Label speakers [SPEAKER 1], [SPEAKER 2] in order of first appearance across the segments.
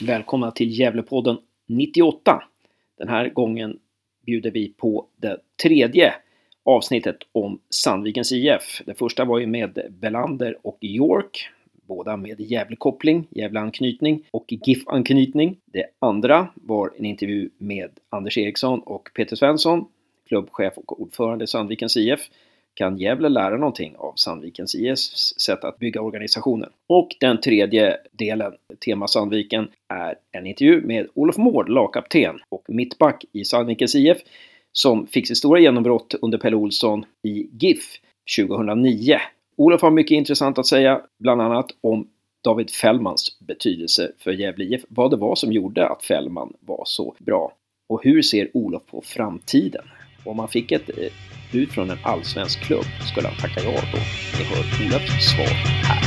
[SPEAKER 1] Välkomna till Gävlepodden 98. Den här gången bjuder vi på det tredje avsnittet om Sandvikens IF. Det första var ju med Belander och York, båda med Gävlekoppling, Gävleanknytning och GIF-anknytning. Det andra var en intervju med Anders Eriksson och Peter Svensson, klubbchef och ordförande i Sandvikens IF kan Gävle lära någonting av Sandvikens IS sätt att bygga organisationen. Och den tredje delen, tema Sandviken, är en intervju med Olof Mård, lagkapten och mittback i Sandvikens IF, som fick sitt stora genombrott under Pelle Olsson i GIF 2009. Olof har mycket intressant att säga, bland annat om David Fällmans betydelse för Gävle IF, vad det var som gjorde att Fällman var så bra. Och hur ser Olof på framtiden? Om man fick ett bud från en allsvensk klubb skulle han tacka ja då. Ni hör Olofs svar här.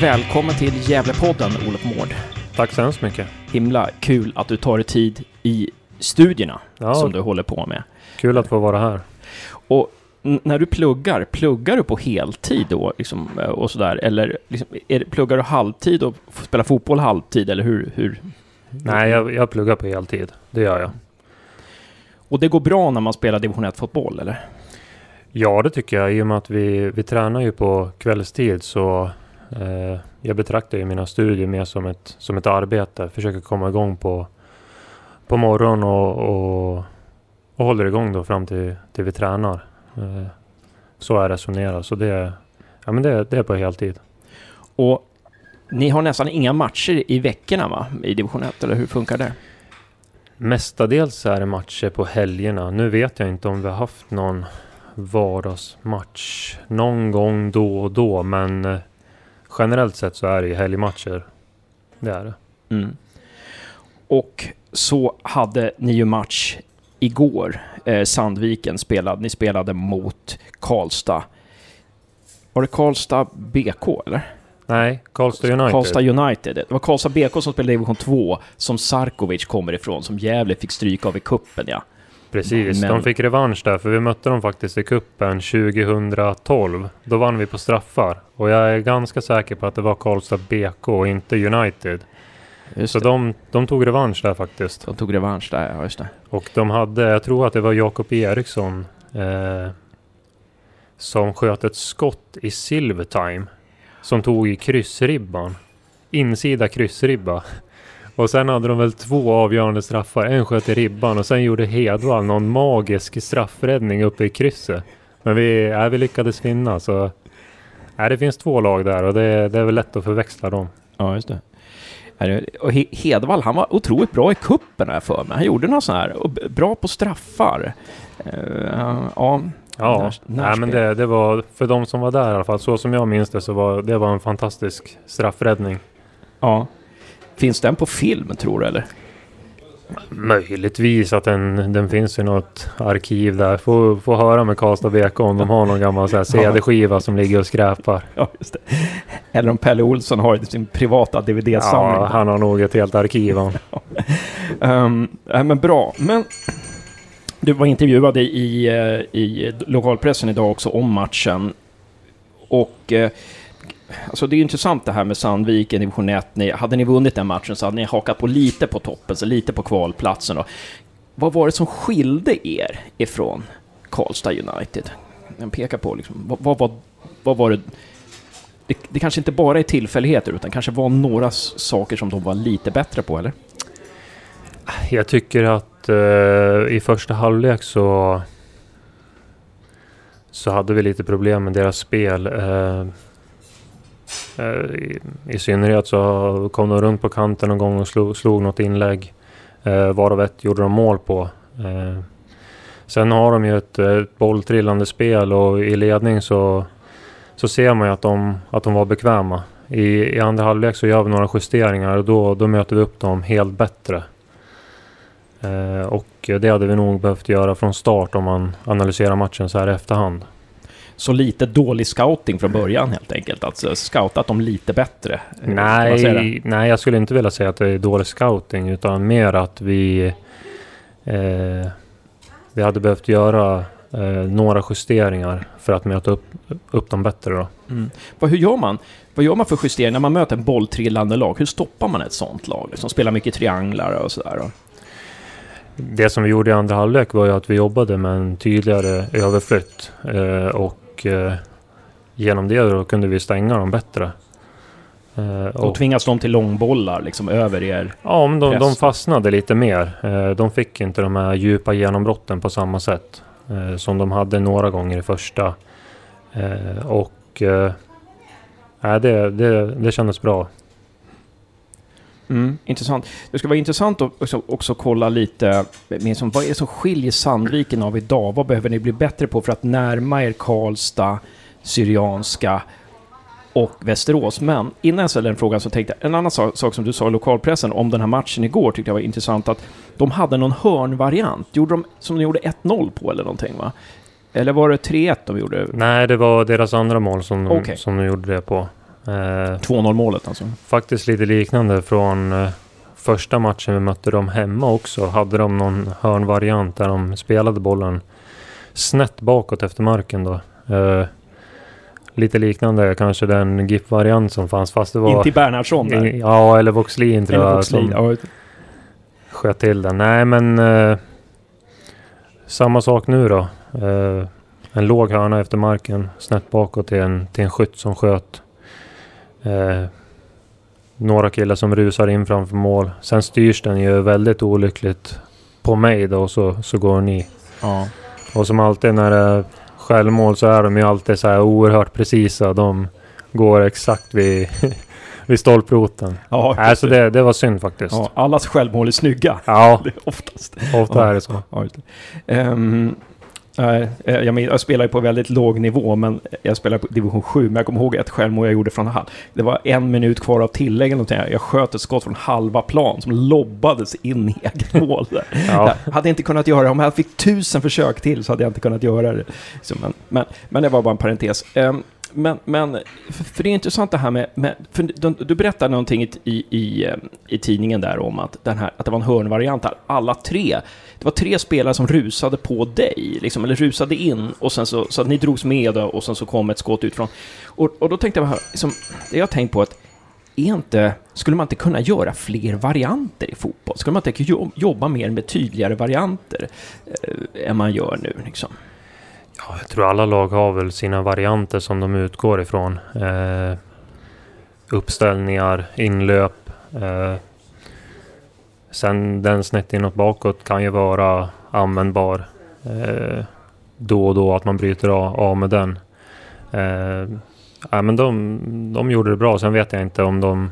[SPEAKER 1] Välkommen till Gävlepodden, Olof Mård.
[SPEAKER 2] Tack så hemskt mycket.
[SPEAKER 1] Himla kul att du tar dig tid i studierna ja, som du håller på med.
[SPEAKER 2] Kul att få vara här.
[SPEAKER 1] Och när du pluggar, pluggar du på heltid då liksom, eh, och sådär? Eller liksom, är, pluggar du halvtid och spelar fotboll halvtid eller hur? hur?
[SPEAKER 2] Nej, jag, jag pluggar på heltid. Det gör jag.
[SPEAKER 1] Och det går bra när man spelar division 1-fotboll eller?
[SPEAKER 2] Ja, det tycker jag. I och med att vi, vi tränar ju på kvällstid så eh, jag betraktar ju mina studier mer som ett, som ett arbete. Försöker komma igång på, på morgonen och, och, och håller igång då fram till, till vi tränar. Eh, så jag resonerar. Så det, ja, men det, det är på heltid.
[SPEAKER 1] Och ni har nästan inga matcher i veckorna va? I division 1, eller hur funkar det?
[SPEAKER 2] Mestadels är det matcher på helgerna. Nu vet jag inte om vi har haft någon vardagsmatch någon gång då och då, men eh, generellt sett så är det ju helgmatcher. Det är det. Mm.
[SPEAKER 1] Och så hade ni ju match igår. Eh, Sandviken spelade, ni spelade mot Karlstad. Var det Karlstad BK eller?
[SPEAKER 2] Nej, Karlstad United.
[SPEAKER 1] Karlstad United. Det var Karlstad BK som spelade division 2, som Sarkovic kommer ifrån, som Gävle fick stryka av i kuppen ja.
[SPEAKER 2] Precis, Men... de fick revansch där, för vi mötte dem faktiskt i kuppen 2012. Då vann vi på straffar. Och jag är ganska säker på att det var Karlstad BK och inte United. Just så de, de, tog revansch där faktiskt.
[SPEAKER 1] De tog revansch där, ja just det.
[SPEAKER 2] Och de hade, jag tror att det var Jakob Eriksson eh, som sköt ett skott i Silvertime. Som tog i kryssribban. Insida kryssribba. Och sen hade de väl två avgörande straffar. En sköt i ribban och sen gjorde Hedvall någon magisk straffräddning uppe i krysset. Men vi, äh, vi lyckades vinna så... Äh, det finns två lag där och det, det är väl lätt att förväxla dem.
[SPEAKER 1] Ja, just det. Och Hedvall, han var otroligt bra i kuppen här för mig. Han gjorde något sånt här, och bra på straffar. Uh,
[SPEAKER 2] ja, Ja, nej, men det, det var för de som var där i alla fall, så som jag minns det, så var det var en fantastisk straffräddning.
[SPEAKER 1] Ja. Finns den på film tror du eller?
[SPEAKER 2] Möjligtvis att den, den finns i något arkiv där. Få, få höra med Karlstad BK om de har någon gammal CD-skiva som ligger och skräpar.
[SPEAKER 1] Ja, just det. Eller om Pelle Olsson har sin privata DVD-samling.
[SPEAKER 2] Ja, han har nog ett helt arkiv.
[SPEAKER 1] um, äh, men bra. Men du var intervjuad i, i, eh, lokalpressen idag också om matchen. Och eh, alltså det är ju intressant det här med Sandviken, division 1. Ni, hade ni vunnit den matchen så hade ni hakat på lite på toppen, så lite på kvalplatsen. Då. Vad var det som skilde er ifrån Karlstad United? Jag pekar på liksom, vad, vad, vad, vad var det? det? Det kanske inte bara är tillfälligheter, utan kanske var några saker som de var lite bättre på, eller?
[SPEAKER 2] Jag tycker att eh, i första halvlek så så hade vi lite problem med deras spel. Eh, Eh, I, I, synnerhet så kom de runt på kanten någon gång och slog, slog något inlägg. Eh, varav ett gjorde de mål på. Eh, sen har de ju ett, ett bolltrillande spel och i ledning så, så ser man ju att de, att de var bekväma. I, I andra halvlek så gör vi några justeringar och då, då möter vi upp dem helt bättre. Eh, och det hade vi nog behövt göra från start om man analyserar matchen så här i efterhand
[SPEAKER 1] så lite dålig scouting från början helt enkelt? Alltså scoutat dem lite bättre?
[SPEAKER 2] Nej, nej, jag skulle inte vilja säga att det är dålig scouting utan mer att vi... Eh, vi hade behövt göra eh, några justeringar för att möta upp, upp dem bättre då.
[SPEAKER 1] Mm. Vad, hur gör man? Vad gör man för justeringar när man möter en bolltrillande lag? Hur stoppar man ett sånt lag som spelar mycket trianglar och sådär?
[SPEAKER 2] Det som vi gjorde i andra halvlek var ju att vi jobbade med en tydligare överflytt eh, och eh, genom det då kunde vi stänga dem bättre.
[SPEAKER 1] Eh, och tvingas de till långbollar liksom över er?
[SPEAKER 2] Ja, men de, de fastnade lite mer. Eh, de fick inte de här djupa genombrotten på samma sätt eh, som de hade några gånger i första. Och eh, det, det, det kändes bra.
[SPEAKER 1] Mm, intressant. Det ska vara intressant att också, också kolla lite med som, vad är det som skiljer Sandviken av idag? Vad behöver ni bli bättre på för att närma er Karlstad, Syrianska och Västerås? Men innan jag ställer den frågan så tänkte jag, en annan sak, sak som du sa i lokalpressen om den här matchen igår tyckte jag var intressant att de hade någon hörnvariant. Gjorde de, som de gjorde 1-0 på eller någonting va? Eller var det 3-1 de gjorde?
[SPEAKER 2] Nej, det var deras andra mål som okay. som de gjorde det på.
[SPEAKER 1] Eh, 2-0 målet alltså?
[SPEAKER 2] Faktiskt lite liknande från eh, första matchen vi mötte dem hemma också. Hade de någon hörnvariant där de spelade bollen snett bakåt efter marken då. Eh, lite liknande kanske den GIF-variant som fanns fast det var...
[SPEAKER 1] Inte Bernhardsson där?
[SPEAKER 2] Ja, eller Voxlin tror eller jag. Voxlin, som ja. sköt till den. Nej, men... Eh, samma sak nu då. Eh, en låg hörna efter marken, snett bakåt till en, till en skytt som sköt. Eh, några killar som rusar in framför mål. Sen styrs den ju väldigt olyckligt på mig då och så, så går den i. Ja. Och som alltid när det är självmål så är de ju alltid så här oerhört precisa. De går exakt vid, vid stolproten. Ja, alltså det, det var synd faktiskt. Ja,
[SPEAKER 1] allas självmål är snygga.
[SPEAKER 2] Ja,
[SPEAKER 1] oftast.
[SPEAKER 2] Ofta är det så. Ja,
[SPEAKER 1] um, Nej, eh, jag, spelar ju på väldigt låg nivå, men jag spelar på division 7. Men jag kommer ihåg ett självmål jag gjorde från halv. Det var en minut kvar av tillägg eller Jag sköt ett skott från halva plan som lobbades in i eget mål. Ja. Jag hade inte kunnat göra det. Om jag fick tusen försök till så hade jag inte kunnat göra det. Men, men, men det var bara en parentes. Um, men, men för det är intressant det här med, med du, berättade någonting i, i, i, eh, i tidningen där om att, den här, att det var en hörnvariant här. Alla tre, det var tre spelare som rusade på dig, liksom, eller rusade in och sen så, så att ni drogs med och sen så kom ett skott utifrån. Och, och då tänkte jag, liksom, det jag har tänkt på att är inte, skulle man inte kunna göra fler varianter i fotboll? Skulle man inte jobba mer med tydligare varianter eh, än man gör nu? Liksom?
[SPEAKER 2] Ja, jag tror alla lag har väl sina varianter som de utgår ifrån. Eh, uppställningar, inlöp. Eh, sen den snett inåt bakåt kan ju vara användbar eh, då och då, att man bryter av, med den. Eh, ja, men de, de gjorde det bra. Sen vet jag inte om de...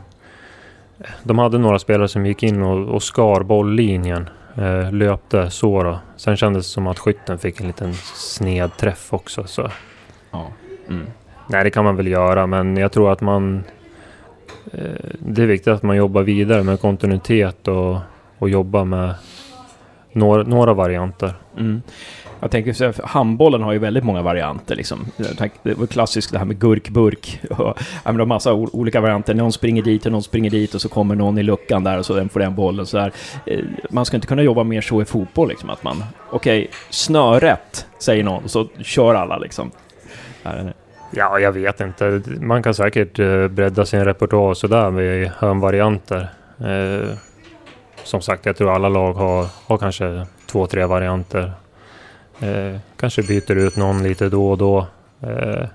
[SPEAKER 2] De hade några spelare som gick in och, och skar bolllinjen eh, löpte så då. Sen kändes det som att skytten fick en liten sned träff också. Så. Ja. Mm. Nej, det kan man väl göra, men jag tror att man... Eh, det är viktigt att man jobbar vidare med kontinuitet och, och jobbar med några, några varianter. Mm.
[SPEAKER 1] Jag tänker så här, handbollen har ju väldigt många varianter liksom. Det var klassiskt det här med gurkburk. Och, ja, massa olika varianter. Någon springer dit och någon springer dit och så kommer någon i luckan där och så den får den bollen. Så där. Eh, man ska inte kunna jobba mer så i fotboll liksom. Att man, okej, okay, snöret säger någon och så kör alla liksom.
[SPEAKER 2] Ja, jag vet inte. Man kan säkert eh, bredda sin repertoar sådär med hörnvarianter. Eh, som sagt, jag tror alla lag har, har kanske två, tre varianter. Eh, kanske byter ut någon lite då och då. Eh,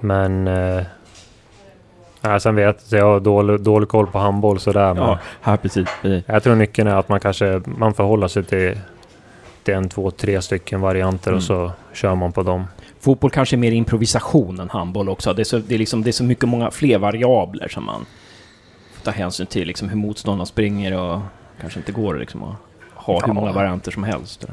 [SPEAKER 2] men eh, Ja, sen vet jag, jag har dålig, dålig koll på handboll sådär.
[SPEAKER 1] Ja, här precis, precis.
[SPEAKER 2] Jag tror nyckeln är att man kanske man förhåller sig till, till en, två, tre stycken varianter mm. och så kör man på dem.
[SPEAKER 1] Fotboll kanske är mer improvisation än handboll också. Det är så, det är liksom, det är så mycket många fler variabler som man får ta hänsyn till. Liksom hur motståndarna springer och kanske inte går liksom att ha hur många varianter som helst.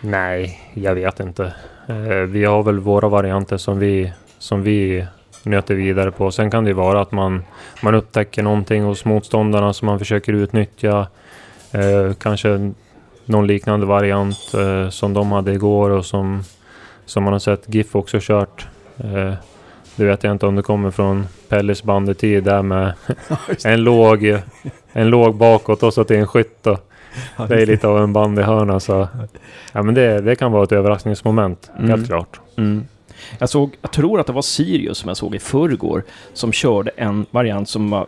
[SPEAKER 2] Nej, jag vet inte. Eh, vi har väl våra varianter som vi, som vi nöter vidare på. Sen kan det ju vara att man, man upptäcker någonting hos motståndarna som man försöker utnyttja. Eh, kanske någon liknande variant eh, som de hade igår och som, som man har sett GIF också kört. Eh, det vet jag inte om det kommer från Pelles bandetid där med en låg, en låg bakåt och så till en skytt. det är lite av en bandyhörna så... Ja men det, det kan vara ett överraskningsmoment,
[SPEAKER 1] Mm.
[SPEAKER 2] helt klart.
[SPEAKER 1] Mm. Jag, såg, jag tror att det var Sirius som jag såg i förrgår som körde en variant som var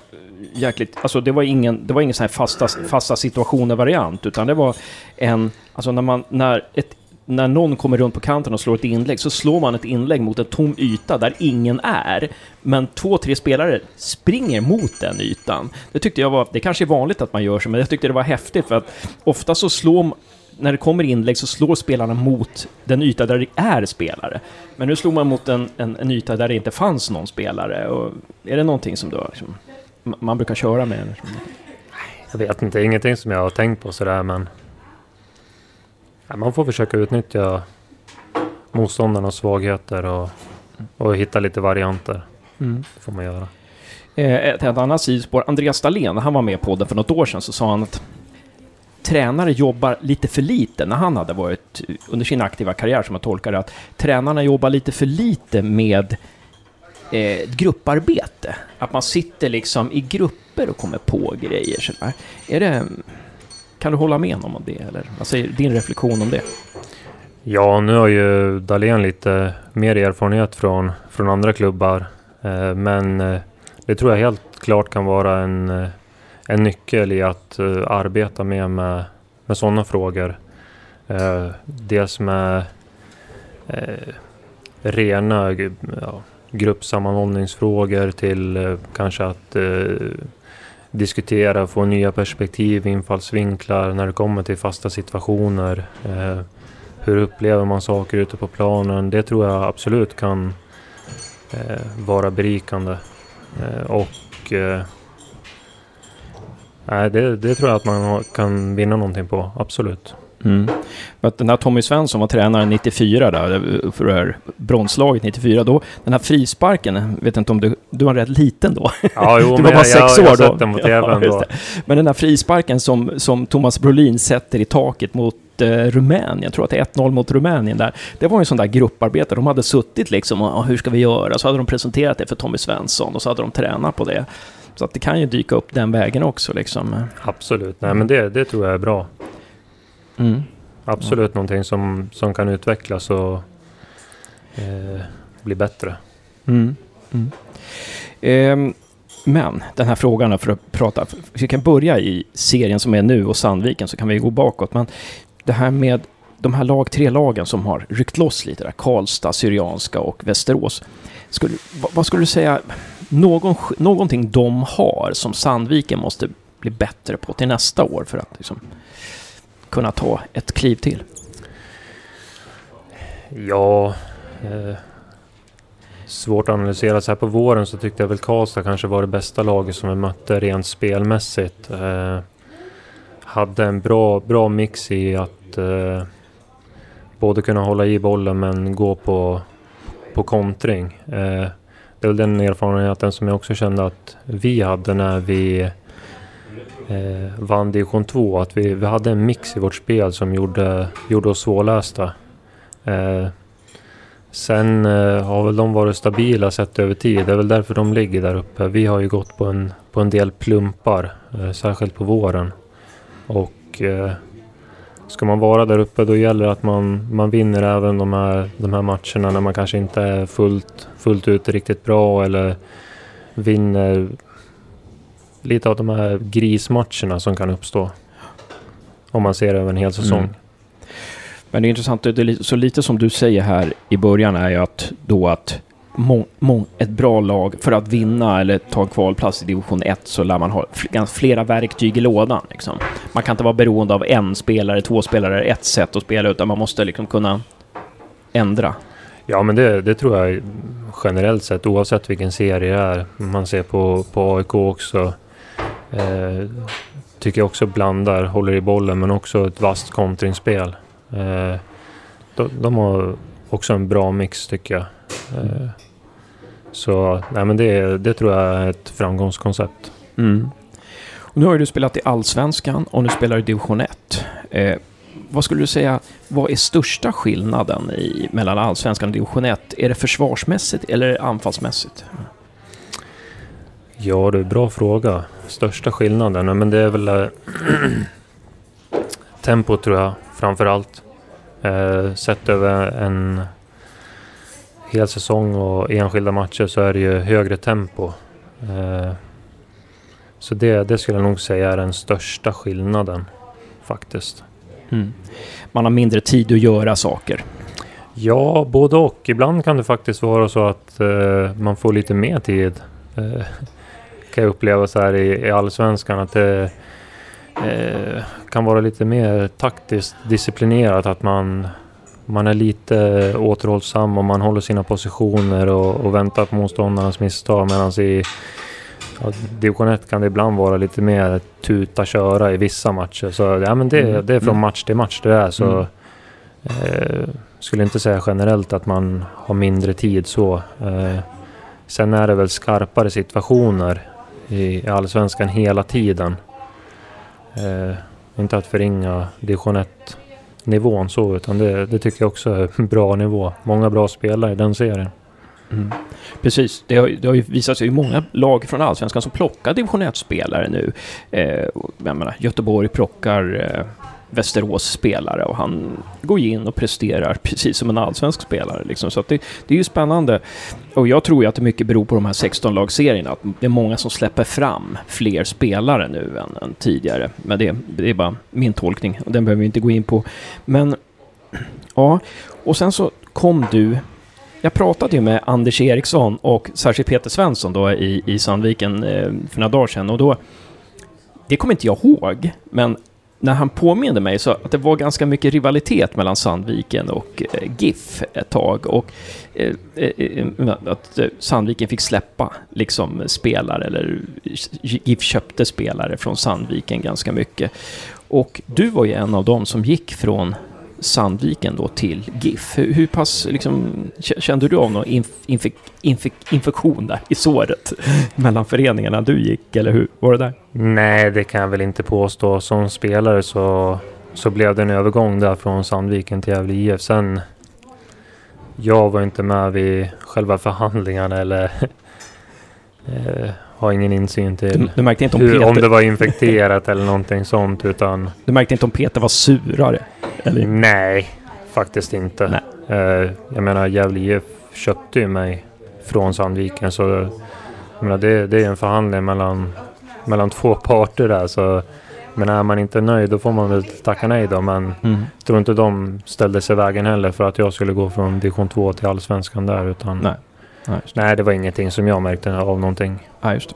[SPEAKER 1] jäkligt... Alltså det var ingen, det var ingen sån här fasta, fasta situationer-variant, utan det var en... Alltså när man... När, ett, när någon kommer runt på kanten och slår ett inlägg så slår man ett inlägg mot en tom yta där ingen är. Men två, tre spelare springer mot den ytan. Det tyckte jag var... Det kanske är vanligt att man gör så, men jag tyckte det var häftigt för att ofta så slår man när det kommer inlägg så slår spelarna mot den yta där det är spelare. Men nu slog man mot en, en, en yta där det inte fanns någon spelare. Och är det någonting som då, liksom, man brukar köra med?
[SPEAKER 2] Jag vet inte, ingenting som jag har tänkt på sådär men... Man får försöka utnyttja motståndarnas svagheter och, och hitta lite varianter.
[SPEAKER 1] Mm.
[SPEAKER 2] Det får man göra.
[SPEAKER 1] Eh, Ett, ett annat sidospår, Andreas Dahlén, när han var med i podden för något år sedan så sa han att tränare jobbar lite för lite när han hade varit under sin aktiva karriär som jag tolkar det, att tränarna jobbar lite för lite med eh, grupparbete. Att man sitter liksom i grupper och kommer på grejer sådär. Är det... Kan du hålla med om det? Eller vad säger din reflektion om det?
[SPEAKER 2] Ja, nu har ju Dahlén lite mer erfarenhet från, från andra klubbar. Eh, men eh, det tror jag helt klart kan vara en, eh, en nyckel i att arbeta mer med, med sådana frågor. Dels med rena ja, gruppsammanhållningsfrågor till kanske att diskutera, få nya perspektiv, infallsvinklar när det kommer till fasta situationer. Eh, hur upplever man saker ute på planen? Det tror jag absolut kan eh, vara berikande. Eh, och eh, nej, det, det tror jag att man kan vinna någonting på, absolut.
[SPEAKER 1] Mm. Att den här Tommy Svensson var tränare 94 där, för det här bronslaget 94, då, den här frisparken, jag vet inte om du, du var rätt liten då,
[SPEAKER 2] Ja, jo,
[SPEAKER 1] Du var bara
[SPEAKER 2] jag,
[SPEAKER 1] sex
[SPEAKER 2] jag, jag
[SPEAKER 1] år
[SPEAKER 2] har
[SPEAKER 1] då.
[SPEAKER 2] sett den på
[SPEAKER 1] Ja,
[SPEAKER 2] TVn
[SPEAKER 1] just
[SPEAKER 2] då.
[SPEAKER 1] men den här frisparken som, som Thomas Brolin sätter i taket mot eh, Rumänien, jag tror att det är 1-0 mot Rumänien där, det var ju en sån där grupparbete, de hade suttit liksom, och, "Ja, hur ska vi göra? Så hade de presenterat det för Tommy Svensson och så hade de tränat på det. Så att det kan ju dyka upp den vägen också liksom.
[SPEAKER 2] Absolut, nej men det, det tror jag är bra.
[SPEAKER 1] Mm.
[SPEAKER 2] Absolut någonting som, som kan utvecklas och eh, bli bättre.
[SPEAKER 1] Mm. Mm. Ehm, men den här frågan för att prata, vi kan börja i serien som är nu och Sandviken så kan vi gå bakåt. Men det här med de här lag, tre lagen som har ryckt loss lite där, Karlstad, Syrianska och Västerås. Skulle, vad, vad skulle du säga, någon, någonting de har som Sandviken måste bli bättre på till nästa år för att liksom, kunna ta ett kliv till?
[SPEAKER 2] Ja, eh, svårt att analysera. Så här på våren så tyckte jag väl Karlstad kanske var det bästa laget som vi mötte rent spelmässigt. Eh, hade en bra, bra mix i att eh, både kunna hålla i bollen men gå på, på kontring. Eh, det är väl den erfarenheten som jag också kände att vi hade när vi eh, vann division 2. Att vi, vi hade en mix i vårt spel som gjorde, gjorde oss svårlästa. Eh, sen eh, har väl de varit stabila sett över tid. Det är väl därför de ligger där uppe. Vi har ju gått på en, på en del plumpar, eh, särskilt på våren. Och eh, ska man vara där uppe då gäller det att man, man vinner även de här, de här matcherna när man kanske inte är fullt, fullt ut riktigt bra eller vinner lite av de här grismatcherna som kan uppstå. Om man ser över en hel säsong.
[SPEAKER 1] Mm. Men det är intressant, det är så lite som du säger här i början är ju att då att må, må, ett bra lag, för att vinna eller ta en kvalplats i division 1 så lär man ha flera verktyg i lådan. Liksom. Man kan inte vara beroende av en spelare, två spelare, ett sätt att spela, utan man måste liksom kunna ändra.
[SPEAKER 2] Ja men det, det tror jag generellt sett oavsett vilken serie det är. Man ser på, på AIK också. Eh, tycker jag också blandar, håller i bollen men också ett vasst kontringsspel. Eh, de, de har också en bra mix tycker jag. Eh, så nej, men det, det tror jag är ett framgångskoncept.
[SPEAKER 1] Mm. Och nu har du spelat i Allsvenskan och nu spelar du i division 1. Eh, vad skulle du säga, vad är största skillnaden i, mellan Allsvenskan och division 1? Är det försvarsmässigt eller anfallsmässigt?
[SPEAKER 2] Ja, det är en bra fråga. Största skillnaden? Men det är väl... eh, tempo tror jag framför allt. Eh, sett över en hel säsong och enskilda matcher så är det ju högre tempo. Eh, så det, det skulle jag nog säga är den största skillnaden faktiskt.
[SPEAKER 1] Mm. Man har mindre tid att göra saker.
[SPEAKER 2] Ja, både och. Ibland kan det faktiskt vara så att man får lite mer tid. Kan jag uppleva så här i, i allsvenskan att det eh, kan vara lite mer taktiskt disciplinerat. Att man, man är lite återhållsam och man håller sina positioner och, och väntar på motståndarnas misstag. Medan i ja, division 1 kan det ibland vara lite mer tuta köra i vissa matcher. Så ja, men det,
[SPEAKER 1] Mm.
[SPEAKER 2] det är från
[SPEAKER 1] Mm.
[SPEAKER 2] match till match det är. Så,
[SPEAKER 1] Mm.
[SPEAKER 2] eh, skulle inte säga generellt att man har mindre tid så. Eh, sen är det väl skarpare situationer i, allsvenskan hela tiden. Eh, inte att förringa division 1 nivån så utan det, det tycker jag också är en bra nivå. Många bra spelare i den serien.
[SPEAKER 1] Mm. Precis, det har, det har ju visat sig i många lag från Allsvenskan som plockar division 1-spelare nu. Eh, jag menar, Göteborg plockar eh, Västerås spelare och han går in och presterar precis som en allsvensk spelare. Liksom. Så att det, det är ju spännande. Och jag tror ju att det mycket beror på de här 16-lagsserierna. Att det är många som släpper fram fler spelare nu än, än tidigare. Men det, det är bara min tolkning och den behöver vi inte gå in på. Men ja, och sen så kom du jag pratade ju med Anders Eriksson och särskilt Peter Svensson då i, i Sandviken eh, för några dagar sedan och då... Det kommer inte jag ihåg, men när han påminde mig så att det var ganska mycket rivalitet mellan Sandviken och eh, GIF ett tag och eh, eh, att Sandviken fick släppa liksom spelare eller GIF köpte spelare från Sandviken ganska mycket. Och du var ju en av dem som gick från Sandviken då till GIF. Hur, hur pass liksom, kände du av någon inf, infek, infek, infektion där i såret mellan föreningarna du gick, eller hur var det där?
[SPEAKER 2] Nej, det kan jag väl inte påstå. Som spelare så, så blev det en övergång där från Sandviken till Gävle IF. Sen, jag var inte med vid själva förhandlingarna eller eh, har ingen insyn
[SPEAKER 1] Du,
[SPEAKER 2] till
[SPEAKER 1] du, märkte inte om
[SPEAKER 2] hur, om
[SPEAKER 1] Peter,
[SPEAKER 2] det var infekterat eller någonting sånt. Utan
[SPEAKER 1] du märkte inte om Peter var surare? Eller?
[SPEAKER 2] nej, faktiskt inte.
[SPEAKER 1] Nej.
[SPEAKER 2] Eh, jag menar, Gävle IF köpte ju mig från Sandviken. Så jag menar, det, det är en förhandling mellan, mellan två parter där. Så, men är man inte nöjd då får man väl tacka nej då. Men
[SPEAKER 1] Mm.
[SPEAKER 2] tror inte de ställde sig vägen heller för att jag skulle gå från division 2 till allsvenskan där. Utan,
[SPEAKER 1] Nej. Nej, just det.
[SPEAKER 2] nej, det var ingenting som jag märkte av någonting.
[SPEAKER 1] Ja, just det.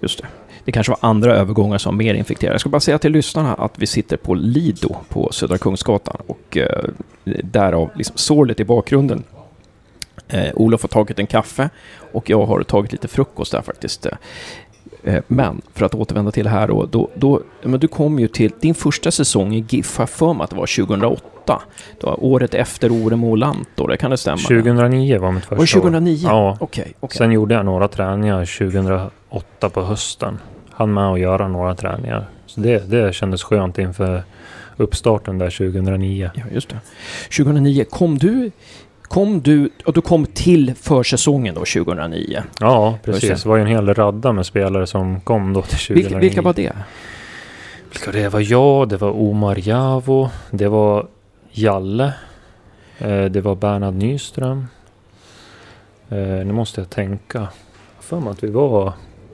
[SPEAKER 1] Just det. Det kanske var andra övergångar som mer infekterade. Jag ska bara säga till lyssnarna att vi sitter på Lido på Södra Kungsgatan och eh, därav liksom sorlet i bakgrunden. Eh, Olof har tagit en kaffe och jag har tagit lite frukost där faktiskt. Eh, men för att återvända till det här då, då, då men du kom ju till din första säsong i GIF, har för mig att det var 2008. Det var året efter Oremo och Lanto, det kan det stämma?
[SPEAKER 2] 2009 var mitt första
[SPEAKER 1] Var det
[SPEAKER 2] år.
[SPEAKER 1] 2009?
[SPEAKER 2] Ja.
[SPEAKER 1] Okej, okej.
[SPEAKER 2] Sen gjorde jag några träningar 2008 på hösten. Han med att göra några träningar. Så det, det kändes skönt inför uppstarten där 2009.
[SPEAKER 1] Ja, just det. 2009, kom du... Kom du... Och du kom till försäsongen då, 2009.
[SPEAKER 2] Ja, precis. Det var ju en hel radda med spelare som kom då till 2009.
[SPEAKER 1] Vilka, vilka var det?
[SPEAKER 2] Vilka det var jag, det var Omar Javo, det var Jalle, eh, det var Bernhard Nyström. Eh, nu måste jag tänka. För mig att vi var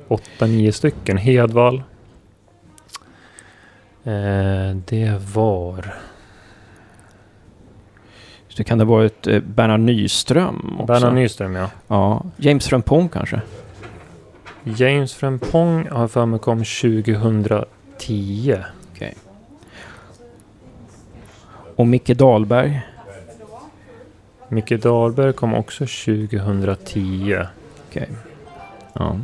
[SPEAKER 2] åtta, nio stycken. Hedvall. Eh, det var...
[SPEAKER 1] Så kan det ha varit eh, Bernhard Nyström också?
[SPEAKER 2] Bernhard Nyström ja.
[SPEAKER 1] Ja. James Frempong kanske?
[SPEAKER 2] James Frempong har för mig kom 2010.
[SPEAKER 1] Och Micke Dahlberg?
[SPEAKER 2] Micke Dahlberg kom också 2010.
[SPEAKER 1] Okej. Ja.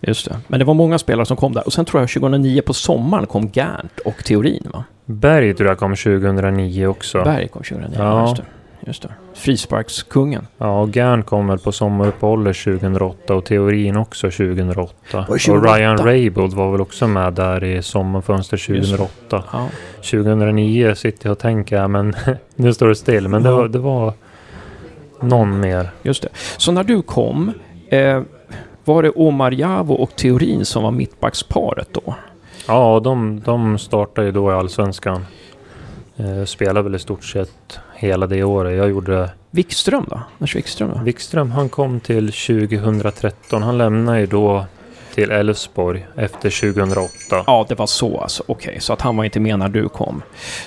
[SPEAKER 1] Just det. Men det var många spelare som kom där. Och sen tror jag 2009 på sommaren kom Gärnt och Teorin va?
[SPEAKER 2] Berg tror jag kom 2009 också.
[SPEAKER 1] Berg kom 2009,
[SPEAKER 2] Ja.
[SPEAKER 1] just det. Just det. Frisparkskungen.
[SPEAKER 2] Ja, och Gern kom väl på sommaruppehållet 2008 och Teorin också 2008.
[SPEAKER 1] Var det
[SPEAKER 2] Och
[SPEAKER 1] 2008?
[SPEAKER 2] Ryan Raybould var väl också med där i sommarfönstret 2008.
[SPEAKER 1] Ja.
[SPEAKER 2] 2009 sitter jag och tänker, men nu står det still. Men det
[SPEAKER 1] Ja.
[SPEAKER 2] var, det var någon mer.
[SPEAKER 1] Just det. Så när du kom, eh, var det Omar Javo och Teorin som var mittbacksparet då?
[SPEAKER 2] Ja, de, de startade ju då i Allsvenskan. Eh, spelade väl i stort sett hela det året. Jag gjorde...
[SPEAKER 1] Wikström då? Lars Wikström då?
[SPEAKER 2] Wikström, han kom till 2013. Han lämnade ju då till Elfsborg efter 2008.
[SPEAKER 1] Ja, det var så alltså. Okej, okay. så att han var inte med när du kom.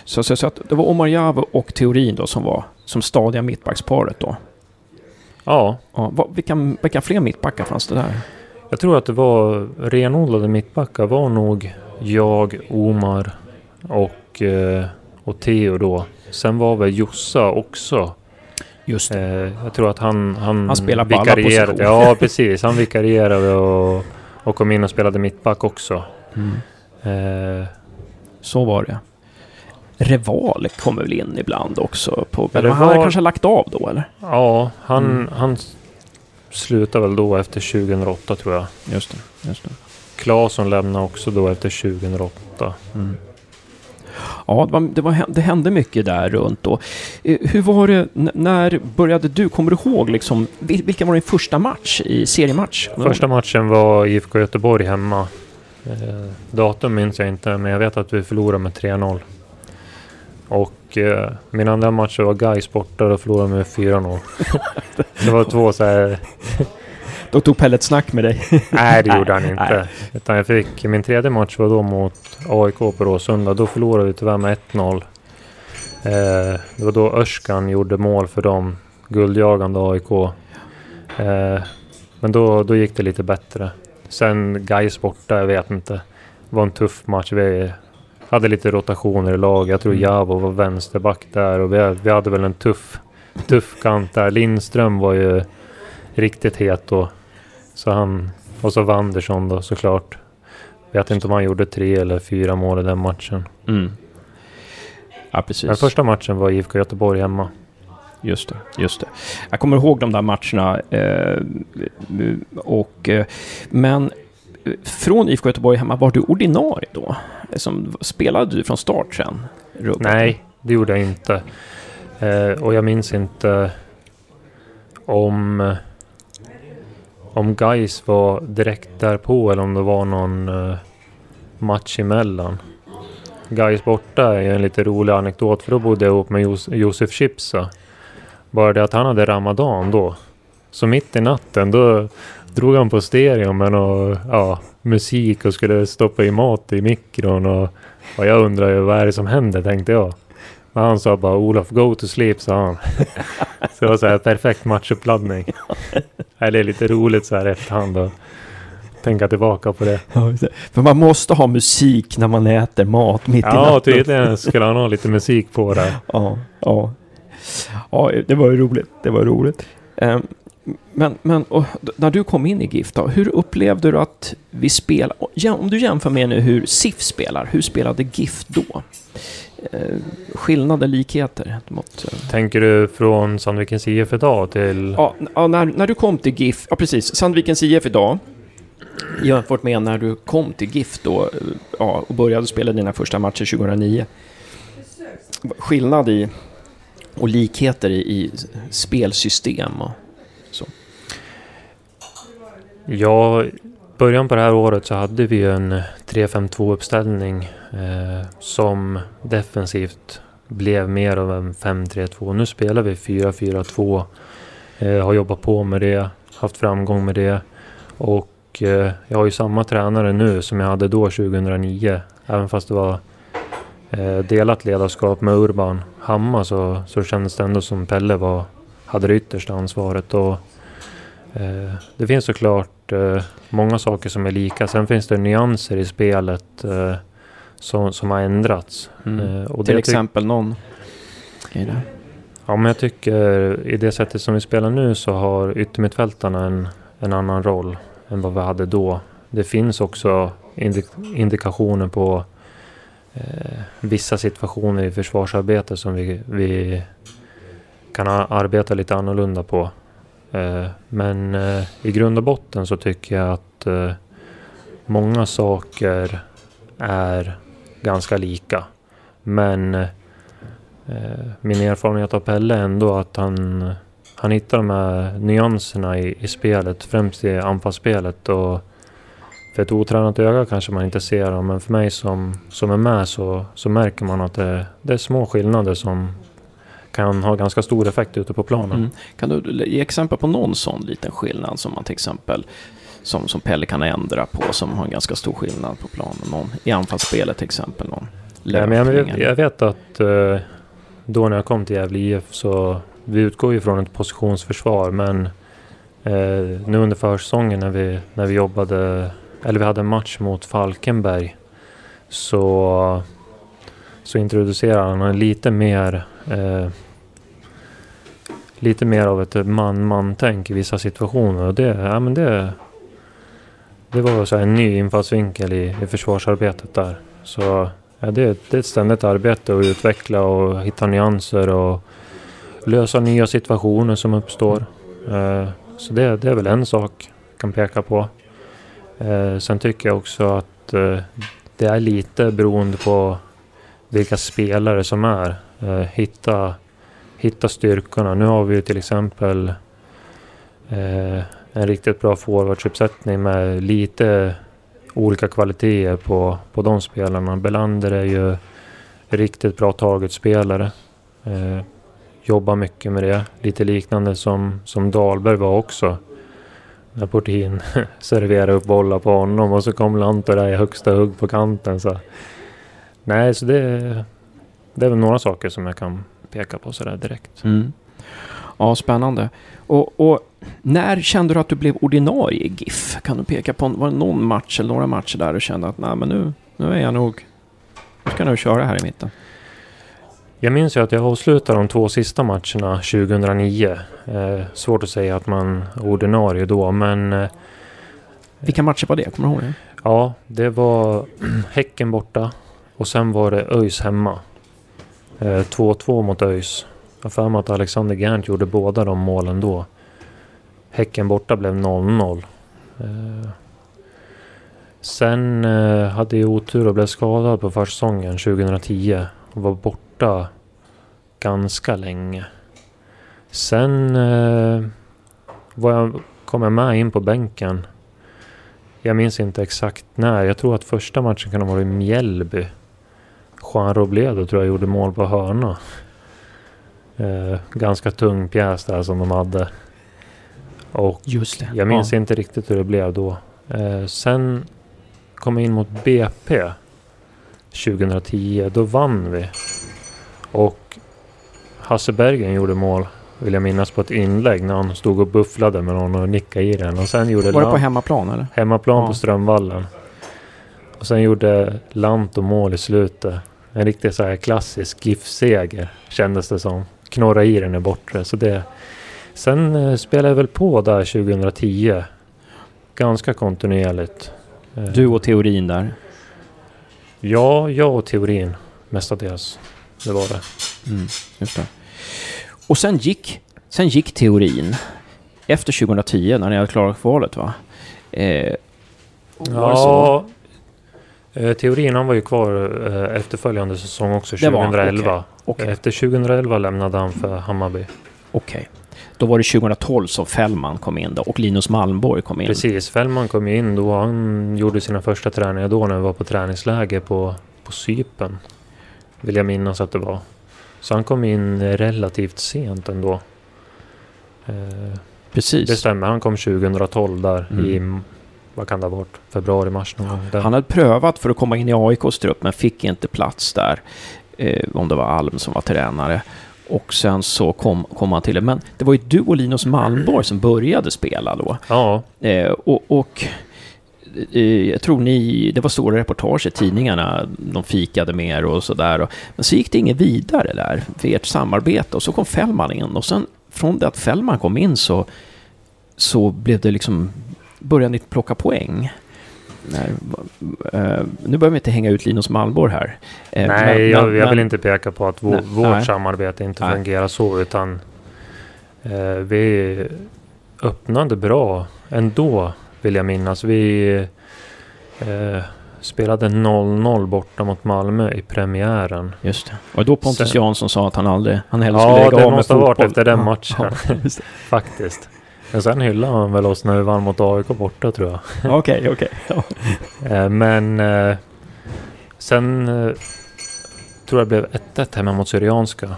[SPEAKER 1] Så, så, så att det var Omar Javo och Teorin då som var som stadiga mittbacksparet då?
[SPEAKER 2] Ja.
[SPEAKER 1] ja vad, vilka, vilka fler mittbackar fanns det där?
[SPEAKER 2] Jag tror att det var renodlade mittbackar var nog jag, Omar och, eh, och Theo då. Sen var väl Jossa också.
[SPEAKER 1] Just.
[SPEAKER 2] Eh, jag tror att han... Han,
[SPEAKER 1] han spelar på alla positioner.
[SPEAKER 2] Ja, precis. Han vikarierade och, och kom in och spelade mittback också.
[SPEAKER 1] Mm. Eh, Så var det. Reval kommer väl in ibland också? På, men Reval, han kanske lagt av då eller?
[SPEAKER 2] Ja, han, mm. han slutade väl då efter 2008 tror jag.
[SPEAKER 1] Just det. Just det.
[SPEAKER 2] Claesson lämnade också då efter 2008.
[SPEAKER 1] Mm. Ja, det, var, det, var, det, hände mycket där runt då. Eh, hur var det, när började du, kommer du ihåg liksom, vilken var din första match i seriematch?
[SPEAKER 2] Första matchen var IFK Göteborg hemma. Eh, datum minns jag inte, men jag vet att vi förlorade med 3-0. Och eh, min andra match var Gais borta, då förlorade med 4-0. det var två så här...
[SPEAKER 1] Då tog Pelle ett snack med dig?
[SPEAKER 2] nej, det gjorde han inte. Utan jag fick, min tredje match var då mot AIK på Råsunda. Då förlorade vi tyvärr med 1-0. Eh, det var då Örskan gjorde mål för dem, guldjagande AIK. Eh, men då, då gick det lite bättre. Sen Gais borta, jag vet inte. Det var en tuff match. Vi hade lite rotationer i laget. Jag tror mm. Javo var vänsterback där och vi, vi hade väl en tuff, tuff kant där. Lindström var ju riktigt het då. Så han, och så Wandersson då såklart. Vet inte om han gjorde tre eller fyra mål i den matchen.
[SPEAKER 1] Mm. Ja, precis.
[SPEAKER 2] Den första matchen var IFK Göteborg hemma.
[SPEAKER 1] Just det, just det. Jag kommer ihåg de där matcherna. Eh, och, eh, men från IFK Göteborg hemma, var du ordinarie då? Som, spelade du från start sen?
[SPEAKER 2] Robert? Nej, det gjorde jag inte. Eh, och jag minns inte om om Guys var direkt därpå eller om det var någon eh, match emellan. Guys borta är en lite rolig anekdot för då bodde jag ihop med Jos Josef Schipsa. Bara det att han hade Ramadan då. Så mitt i natten då drog han på stereo med någon, ja, musik och skulle stoppa i mat i mikron och, och jag undrade ju vad är det som händer tänkte jag. Men han sa bara Olof, go to sleep, sa han. så det var så här perfekt matchuppladdning. det är lite roligt så här efterhand att tänka tillbaka på det.
[SPEAKER 1] för man måste ha musik när man äter mat mitt
[SPEAKER 2] ja,
[SPEAKER 1] i natten.
[SPEAKER 2] Ja, tydligen skulle han ha lite musik på det.
[SPEAKER 1] ja, ja. Ja, det var ju roligt. Det var roligt. Um, men, men när du kom in i GIF då, hur upplevde du att vi spelar? Om du jämför med nu hur SIF spelar, hur spelade GIF då? Eh, skillnader, likheter? Mot,
[SPEAKER 2] eh. Tänker du från Sandvikens IF idag till...
[SPEAKER 1] Ja, ja när, när du kom till GIF, ja precis, Sandvikens IF idag jämfört med när du kom till GIF då eh, ja, och började spela dina första matcher 2009. Skillnad i och likheter i, i spelsystem och?
[SPEAKER 2] Ja, början på det här året så hade vi en 3-5-2 uppställning eh, som defensivt blev mer av en 5-3-2. Nu spelar vi 4-4-2. Eh, har jobbat på med det, haft framgång med det. Och eh, jag har ju samma tränare nu som jag hade då 2009. Även fast det var eh, delat ledarskap med Urban Hammar så, så kändes det ändå som Pelle var, hade det yttersta ansvaret. Och, det finns såklart eh, många saker som är lika. Sen finns det nyanser i spelet eh, som, som har ändrats.
[SPEAKER 1] Mm. och Till exempel någon
[SPEAKER 2] Ja, men jag tycker i det sättet som vi spelar nu så har yttermittfältarna en, en annan roll än vad vi hade då. Det finns också indik indikationer på eh, vissa situationer i försvarsarbete som vi, vi kan arbeta lite annorlunda på. Eh, men eh, i grund och botten så tycker jag att eh, många saker är ganska lika. Men min erfarenhet av Pelle är ändå att han, han hittar de här nyanserna i, i spelet, främst i anfallsspelet. Och för ett otränat öga kanske man inte ser dem, men för mig som, som är med så, så märker man att det, det är små skillnader som kan ha ganska stor effekt ute på planen. Mm.
[SPEAKER 1] Kan du ge exempel på någon sån liten skillnad som man till exempel som, som Pelle kan ändra på som har en ganska stor skillnad på planen? Någon, I anfallsspelet till exempel? Någon
[SPEAKER 2] ja, men jag, jag, vet att eh, då när jag kom till Gävle IF så vi utgår ju från ett positionsförsvar men eh, nu under försäsongen när vi, när vi jobbade eller vi hade en match mot Falkenberg så, så introducerar han lite mer eh, lite mer av ett man-man-tänk i vissa situationer och det, ja, men det, det var så en ny infallsvinkel i, i försvarsarbetet där. Så ja, det, det är ett ständigt arbete att utveckla och hitta nyanser och lösa nya situationer som uppstår. Eh, så det, det är väl en sak jag kan peka på. Eh, sen tycker jag också att eh, det är lite beroende på vilka spelare som är. Eh, hitta, hitta styrkorna. Nu har vi ju till exempel eh, en riktigt bra forwardsuppsättning med lite olika kvaliteter på, på de spelarna. Belander är ju riktigt bra targetspelare. Eh, jobbar mycket med det. Lite liknande som, som Dahlberg var också när Portin serverade upp bollar på honom och så kom Lantto där i högsta hugg på kanten. Så. Nej, så det, det är väl några saker som jag kan peka på sådär direkt.
[SPEAKER 1] Mm. Ja, spännande. Och, och, när kände du att du blev ordinarie i GIF? Kan du peka på, var det någon match eller några matcher där du kände att nej men nu, nu är jag nog, nu ska jag nog köra här i mitten?
[SPEAKER 2] Jag minns ju att jag avslutade de två sista matcherna 2009. Eh, svårt att säga att man är ordinarie då, men... Eh,
[SPEAKER 1] Vilka matcher var det? Kommer du ihåg det?
[SPEAKER 2] Ja, det var Häcken borta och sen var det ÖIS hemma. 2-2 eh, mot ÖIS. Jag har för mig att Alexander Gernt gjorde båda de målen då. Häcken borta blev 0-0. Eh, sen eh, hade jag otur och blev skadad på försäsongen 2010 och var borta borta ganska länge. Sen eh, var jag, kom jag med in på bänken. Jag minns inte exakt när. Jag tror att första matchen kan ha varit i Mjällby. Juan Robledo tror jag gjorde mål på hörna. Eh, ganska tung pjäs där som de hade. Och
[SPEAKER 1] Just det.
[SPEAKER 2] Jag minns ja. inte riktigt hur det blev då. Eh, sen kom jag in mot BP 2010. Då vann vi. Och Hasse Bergen gjorde mål, vill jag minnas, på ett inlägg när han stod och bufflade med någon och nickade i den. Och sen gjorde
[SPEAKER 1] Var det på hemmaplan eller?
[SPEAKER 2] Hemmaplan ja. på Strömvallen. Och sen gjorde Lanto mål i slutet. En riktigt så här klassisk GIF-seger kändes det som. Knorra i den är bortre. Så det, sen eh, spelade jag väl på där 2010. Ganska kontinuerligt.
[SPEAKER 1] Eh, du och teorin där?
[SPEAKER 2] Ja, jag och teorin mestadels det var det.
[SPEAKER 1] Mm, just det. Och sen gick, sen gick teorin efter 2010 när ni hade klarat kvalet va?
[SPEAKER 2] Eh, ja, teorin han var ju kvar eh, efterföljande säsong också, 2011. Okay. Okay. Efter 2011 lämnade han för Hammarby.
[SPEAKER 1] Okej. Okay. Då var det 2012 som Fällman kom in då och Linus Malmborg kom in.
[SPEAKER 2] Precis, Fällman kom in då. Han gjorde sina första träningar då när vi var på träningsläger på, på Sypen. Vill jag minnas att det var. Så han kom in relativt sent ändå.
[SPEAKER 1] Eh, Precis.
[SPEAKER 2] Det stämmer, han kom 2012 där mm. i, vad kan det ha varit, februari, mars någon gång.
[SPEAKER 1] Han hade prövat för att komma in i AIKs trupp men fick inte plats där. Eh, om det var Alm som var tränare. Och sen så kom, kom han till det. Men det var ju du och Linus Malmborg som började spela då.
[SPEAKER 2] Ja.
[SPEAKER 1] Eh, och, och Eh, jag tror ni, det var stora reportage i tidningarna, de fikade med er och sådär. Men så gick det inget vidare där för ert samarbete och så kom Fällman in och sen från det att Fällman kom in så, så blev det liksom, började ni plocka poäng. Nej, uh, nu behöver vi inte hänga ut Linus Malmborg här.
[SPEAKER 2] Uh, nej, men, jag, jag, vill inte peka på att vår, nej, vårt nej. samarbete inte nej. fungerar så, utan uh, vi öppnade bra ändå vill jag minnas. Vi eh, spelade 0-0 borta mot Malmö i premiären.
[SPEAKER 1] Just det. Och då Pontus Sen, Jansson sa att han aldrig, han
[SPEAKER 2] hellre skulle ja, lägga av med fotboll. Ja, det måste ha varit efter den matchen. Ja, Faktiskt. Men sen hyllade han väl oss när vi vann mot AIK borta tror jag.
[SPEAKER 1] Okej, okej. Ja.
[SPEAKER 2] Eh, Men eh, sen eh, tror jag det blev 1-1 hemma mot Syrianska.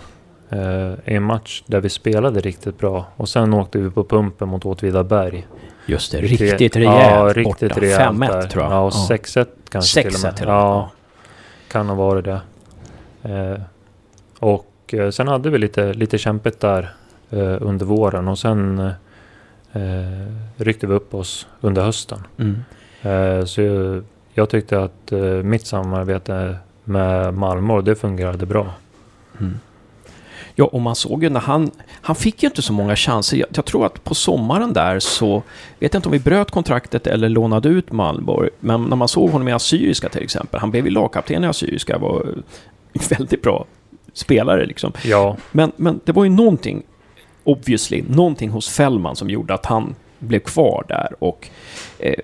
[SPEAKER 2] I en match där vi spelade riktigt bra. Och sen åkte vi på pumpen mot Åtvidaberg.
[SPEAKER 1] Just det,
[SPEAKER 2] Riktigt- Ja,
[SPEAKER 1] rejält
[SPEAKER 2] riktigt
[SPEAKER 1] borta.
[SPEAKER 2] rejält
[SPEAKER 1] 5-1
[SPEAKER 2] där.
[SPEAKER 1] tror jag.
[SPEAKER 2] Ja, och 6-1 kanske till och
[SPEAKER 1] 6-1
[SPEAKER 2] med.
[SPEAKER 1] till och med.
[SPEAKER 2] Ja, kan ha varit det. Och sen hade vi lite, lite kämpigt där under våren och sen eh, ryckte vi upp oss under hösten.
[SPEAKER 1] Mm.
[SPEAKER 2] Eh, så jag, jag tyckte att eh, mitt samarbete med Malmö, det fungerade bra.
[SPEAKER 1] Mm. Ja, och man såg ju när han... Han fick ju inte så många chanser. Jag, jag tror att på sommaren där så... Vet jag inte om vi bröt kontraktet eller lånade ut Malmborg. Men när man såg honom i Assyriska till exempel. Han blev ju lagkapten i Assyriska. Var väldigt bra spelare liksom.
[SPEAKER 2] Ja,
[SPEAKER 1] Men, men det var ju någonting, obviously, någonting hos Fällman som gjorde att han blev kvar där. Och eh,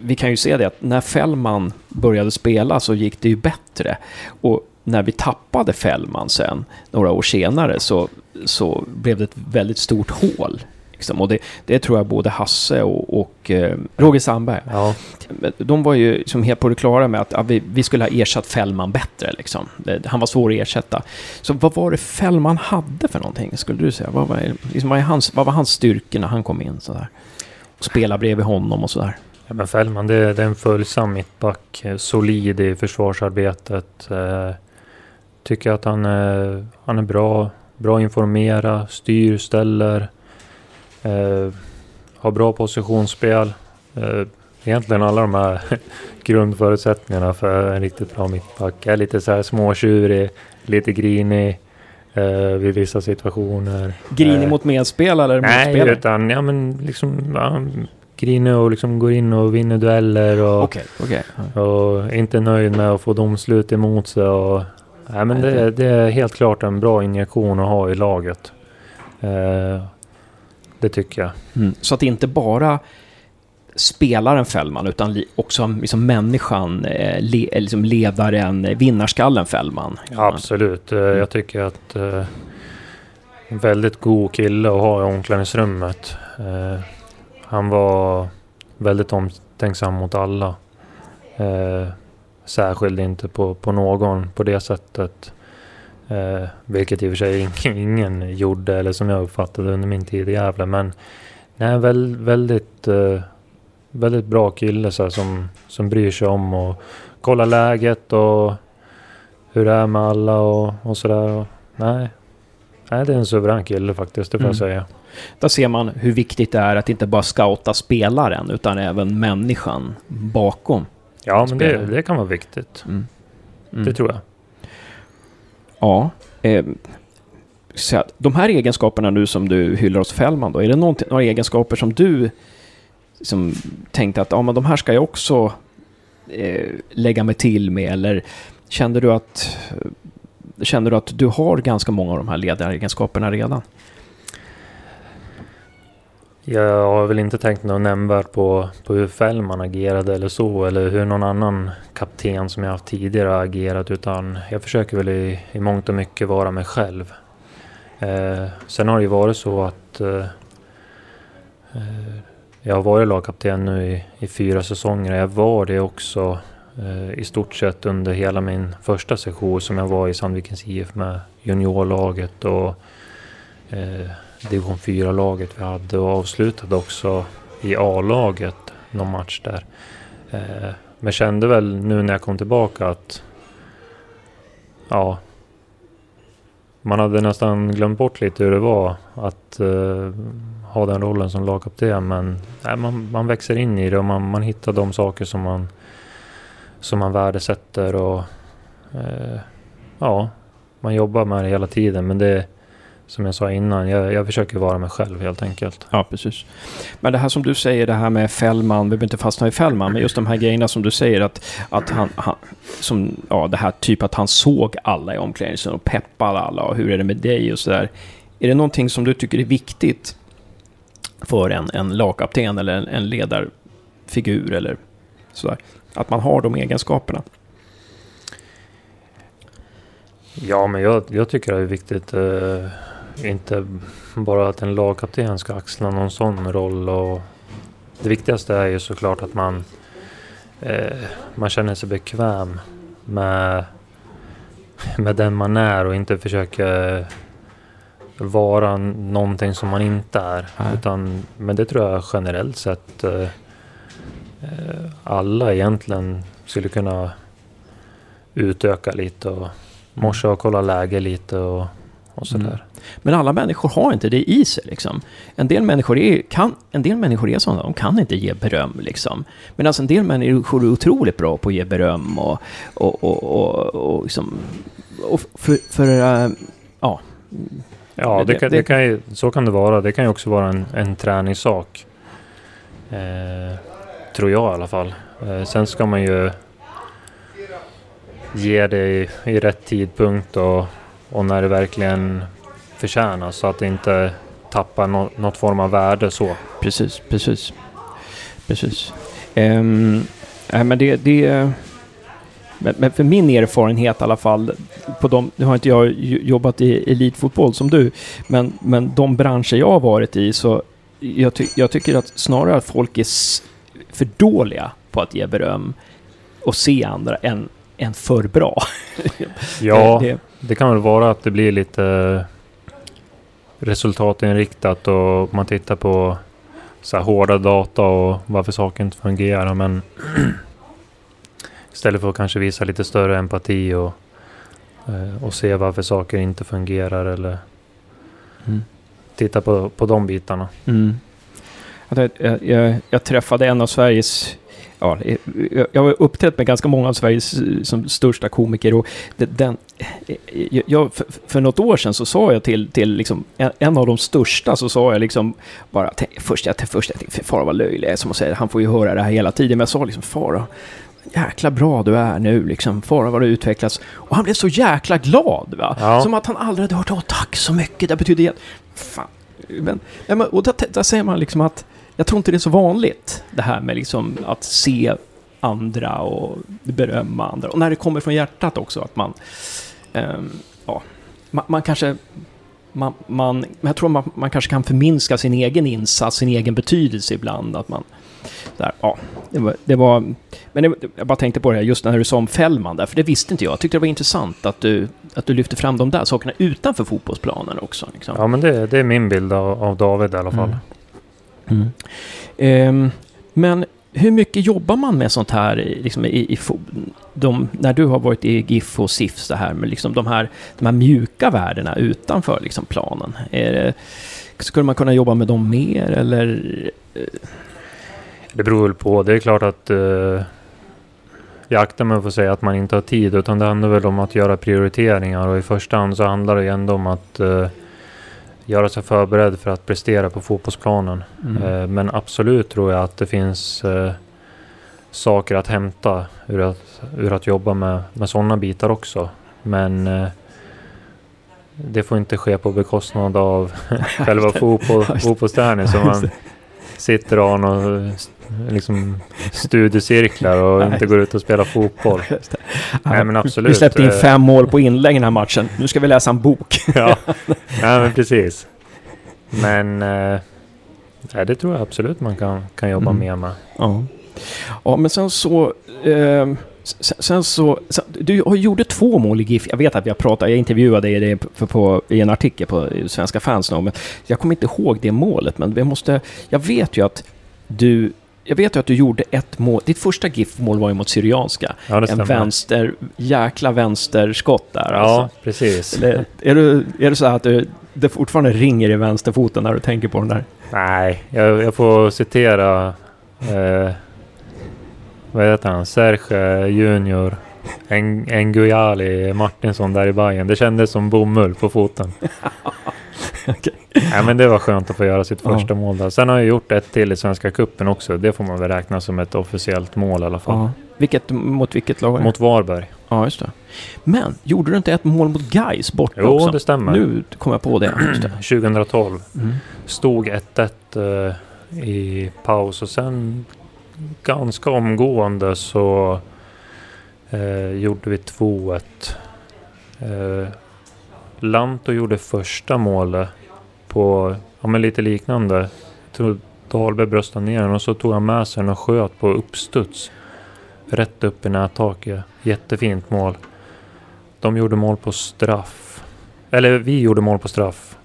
[SPEAKER 1] vi kan ju se det att när Fällman började spela så gick det ju bättre. Och när vi tappade Fällman sen, några år senare, så, så blev det ett väldigt stort hål. Liksom. Och det, det tror jag både Hasse och, och eh, Roger Sandberg,
[SPEAKER 2] ja.
[SPEAKER 1] de var ju som helt på det klara med att ja, vi, vi skulle ha ersatt Fällman bättre. Liksom. Det, han var svår att ersätta. Så vad var det Fällman hade för någonting, skulle du säga? Vad var, liksom, vad, hans, vad var hans styrkor när han kom in? Sådär? Och spela bredvid honom och sådär.
[SPEAKER 2] Ja, men Fällman, det, det är en följsam mittback. eh, Solid i försvarsarbetet. Eh, tycker att han är, han är bra. Bra informera, styr, ställer. Eh, har bra positionsspel. Eh, egentligen alla de här grundförutsättningarna för en riktigt bra mittback. Är lite så här småtjurig, lite grinig eh, vid vissa situationer.
[SPEAKER 1] Grinig
[SPEAKER 2] Eh,
[SPEAKER 1] mot medspelare eller
[SPEAKER 2] Nej,
[SPEAKER 1] motspelare?
[SPEAKER 2] utan ja, men liksom ja, grinig och liksom går in och vinner dueller och,
[SPEAKER 1] okej. Ja.
[SPEAKER 2] och inte nöjd med att få domslut emot sig. Och, nej, men det, det är helt klart en bra injektion att ha i laget. Eh, det tycker jag.
[SPEAKER 1] Mm. Så att det inte bara spelaren Fällman, utan också liksom människan, eh, le, eh, liksom ledaren, eh, vinnarskallen Fällman.
[SPEAKER 2] Absolut. Eh, jag tycker att eh, en väldigt god kille att ha i omklädningsrummet. Eh, han var väldigt omtänksam mot alla. Eh, särskilt inte på, på någon på det sättet. Eh, vilket i och för sig ingen, gjorde eller som jag uppfattade under min tid i Gävle. Men nej, väl, väldigt, eh, väldigt bra kille så här, som, som bryr sig om och kollar läget och hur det är med alla och, och sådär. Nej. Nej, det är en suverän kille faktiskt, det får
[SPEAKER 1] Mm.
[SPEAKER 2] jag säga.
[SPEAKER 1] Där ser man hur viktigt det är att inte bara scouta spelaren, utan även människan bakom.
[SPEAKER 2] Ja, men det, det kan vara viktigt.
[SPEAKER 1] Mm. Mm.
[SPEAKER 2] Det tror jag.
[SPEAKER 1] Ja. Eh, så att de här egenskaperna nu som du hyllar hos Fällman då, är det någonting- några egenskaper som du som tänkte att ja, men de här ska jag också eh, lägga mig till med eller kände du att Känner du att du har ganska många av de här ledaregenskaperna redan?
[SPEAKER 2] Jag har väl inte tänkt något nämnvärt på, på hur Fällman agerade eller så. Eller hur någon annan kapten som jag haft tidigare har agerat. Utan jag försöker väl i, i mångt och mycket vara mig själv. Eh, sen har det ju varit så att eh, eh jag har varit lagkapten nu i, i fyra säsonger. Jag var det också eh, i stort sett under hela min första session som jag var i Sandvikens IF med juniorlaget och eh, division 4-laget vi hade och avslutade också i A-laget någon match där. Eh, men kände väl nu när jag kom tillbaka att ja, man hade nästan glömt bort lite hur det var att eh, ha den rollen som lagkapten. Men nej, man, man växer in i det och man, man hittar de saker som man, som man värdesätter och eh, ja, man jobbar med det hela tiden. Men det som jag sa innan, jag, jag försöker vara mig själv helt enkelt.
[SPEAKER 1] Ja, precis. Men det här som du säger, det här med Fällman, vi behöver inte fastna i Fällman, men just de här grejerna som du säger att, att han, han som, ja, det här typ att han såg alla i omklädningsrummet och peppade alla och hur är det med dig och sådär. Är det någonting som du tycker är viktigt för en, en lagkapten eller en, en ledarfigur eller sådär? Att man har de egenskaperna?
[SPEAKER 2] Ja, men jag, jag tycker det är viktigt. Eh, inte bara att en lagkapten ska axla någon sån roll. Och det viktigaste är ju såklart att man, eh, man känner sig bekväm med, med den man är och inte försöker vara någonting som man inte är. Utan, men det tror jag generellt sett eh, eh, alla egentligen skulle kunna utöka lite och morsa och kolla läge lite och, och sådär. Mm.
[SPEAKER 1] Men alla människor har inte det i sig. Liksom. En, del människor är, kan, en del människor är sådana, de kan inte ge beröm. Liksom. Men alltså en del människor är otroligt bra på att ge beröm och, och, och, och, och, liksom, och för, för uh, ja.
[SPEAKER 2] Ja, det kan, det kan ju, så kan det vara. Det kan ju också vara en, en träningssak. Eh, tror jag i alla fall. Eh, sen ska man ju ge det i, i rätt tidpunkt och, och när det verkligen förtjänas så att det inte tappar no, något form av värde så.
[SPEAKER 1] Precis, precis. Precis. Um, men det... det men, men, för min erfarenhet i alla fall, på de, nu har inte jag jobbat i elitfotboll som du, men, men de branscher jag har varit i så jag, ty, jag tycker att snarare att folk är för dåliga på att ge beröm och se andra än, än för bra.
[SPEAKER 2] ja, det, det, kan väl vara att det blir lite resultatinriktat och man tittar på så här hårda data och varför saker inte fungerar. Men istället för att kanske visa lite större empati och, eh, och se varför saker inte fungerar eller mm. titta på, på de bitarna. Mm.
[SPEAKER 1] Jag, jag, jag, träffade en av Sveriges ja, jag har uppträtt med ganska många av Sveriges som största komiker och den, jag, för, för något år sedan så sa jag till, till liksom, en, en av de största så sa jag liksom bara, först jag, först jag tänkte, fara vad löjlig som säga, han får ju höra det här hela tiden, men jag sa liksom, fara, jäkla bra du är nu, liksom, fara vad du utvecklas. Och han blev så jäkla glad, va? Ja. Som att han aldrig hade hört, åh tack så mycket, det betyder jätte... Fan. Men, och där, där säger man liksom att jag tror inte det är så vanligt, det här med liksom att se andra och berömma andra. Och när det kommer från hjärtat också, att man... Um, ja, man, man, kanske... Man, man, jag tror man, man kanske kan förminska sin egen insats, sin egen betydelse ibland. Att man, där, ja, det var, det var, men det, jag bara tänkte på det här just när du sa om Fällman där, för det visste inte jag. Jag tyckte det var intressant att du, att du lyfte fram de där sakerna utanför fotbollsplanen också. Liksom.
[SPEAKER 2] Ja, men det, det är min bild av, av David i alla fall. Mm.
[SPEAKER 1] Mm. Um, men hur mycket jobbar man med sånt här liksom i, i de, när du har varit i GIF och SIF så här med liksom de här, de här mjuka värdena utanför liksom planen? Är det, skulle man kunna jobba med dem mer eller?
[SPEAKER 2] Det beror väl på. Det är klart att uh, jag aktar mig för att säga att man inte har tid utan det handlar väl om att göra prioriteringar och i första hand så handlar det ju ändå om att uh, göra sig förberedd för att prestera på fotbollsplanen. Mm. Eh, men absolut tror jag att det finns eh, saker att hämta ur att, ur att jobba med, med sådana bitar också. Men eh, det får inte ske på bekostnad av själva fotboll, fotbollsträningen. Så man sitter och har någon liksom studiecirklar och inte går ut och spelar fotboll. Nej, men absolut.
[SPEAKER 1] Vi släppte in fem mål på inlägg i den här matchen. Nu ska vi läsa en bok.
[SPEAKER 2] ja, Nej, men precis. Men eh, det tror jag absolut man kan, kan jobba mm. mer med.
[SPEAKER 1] Ja. ja, men sen så... Eh, sen, så... Sen, du gjorde två mål i GIF. Jag vet att vi har pratat, jag intervjuade dig på, på, i en artikel på Svenska fans nu, men jag kommer inte ihåg det målet. Men vi måste... Jag vet ju att du jag vet ju att du gjorde ett mål. Ditt första GIF-mål var ju mot Syrianska. Ja, en vänster, jäkla vänsterskott där.
[SPEAKER 2] Ja, alltså. precis.
[SPEAKER 1] Eller, är, du, är det så att du, det fortfarande ringer i vänsterfoten när du tänker på den där?
[SPEAKER 2] Nej, jag, jag får citera... Eh, vad heter han? Serge Junior. En, Martinsson där i Bayern. Det kändes som bomull på foten. okay. Nej, men det var skönt att få göra sitt första ja. mål där. Sen har jag gjort ett till i Svenska Cupen också. Det får man väl räkna som ett officiellt mål i alla fall. Ja.
[SPEAKER 1] Vilket, mot vilket lag?
[SPEAKER 2] Mot Varberg.
[SPEAKER 1] Ja, just det. Men, gjorde du inte ett mål mot Gais borta
[SPEAKER 2] jo,
[SPEAKER 1] också?
[SPEAKER 2] Jo, det stämmer.
[SPEAKER 1] Nu kom jag på det.
[SPEAKER 2] det. 2012. Mm. Stod 1-1 uh, eh, i paus och sen ganska omgående så uh, gjorde vi 2-1. Uh, Lanto gjorde första målet på, ja men lite liknande. Dahlberg bröstade ner den och så tog han med sig den och sköt på uppstuds. Rätt upp i nättaket. Jättefint mål. De gjorde mål på straff. Eller vi gjorde mål på straff.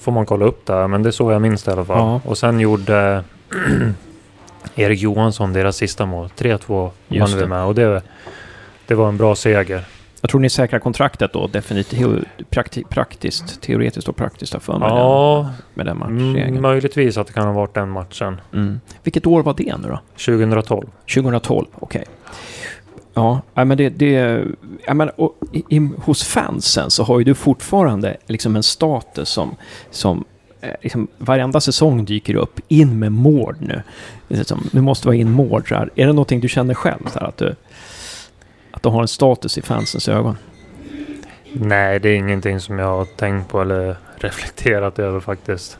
[SPEAKER 2] får man kolla upp där, men det är så jag minns det i alla fall.
[SPEAKER 1] Ja.
[SPEAKER 2] Och sen gjorde Erik Johansson deras sista mål. 3-2
[SPEAKER 1] Just
[SPEAKER 2] vann vi med och det, det var en bra seger.
[SPEAKER 1] Jag tror ni säkrar kontraktet då definitivt prakti praktiskt, teoretiskt och praktiskt har för mig
[SPEAKER 2] Ja,
[SPEAKER 1] med den matchregeln.
[SPEAKER 2] möjligtvis att det kan ha varit den matchen.
[SPEAKER 1] Mm. Vilket år var det nu då?
[SPEAKER 2] 2012.
[SPEAKER 1] 2012, okej. Ja, nej, men det... det jag menar, i, i, hos fansen så har ju du fortfarande liksom en status som, som liksom, varenda säsong dyker upp. In med mål nu. Liksom, du måste vara in mål. Så här. Är det någonting du känner själv? Så här, att, du, att du har en status i fansens ögon?
[SPEAKER 2] Nej, det är ingenting som jag har tänkt på eller reflekterat över faktiskt.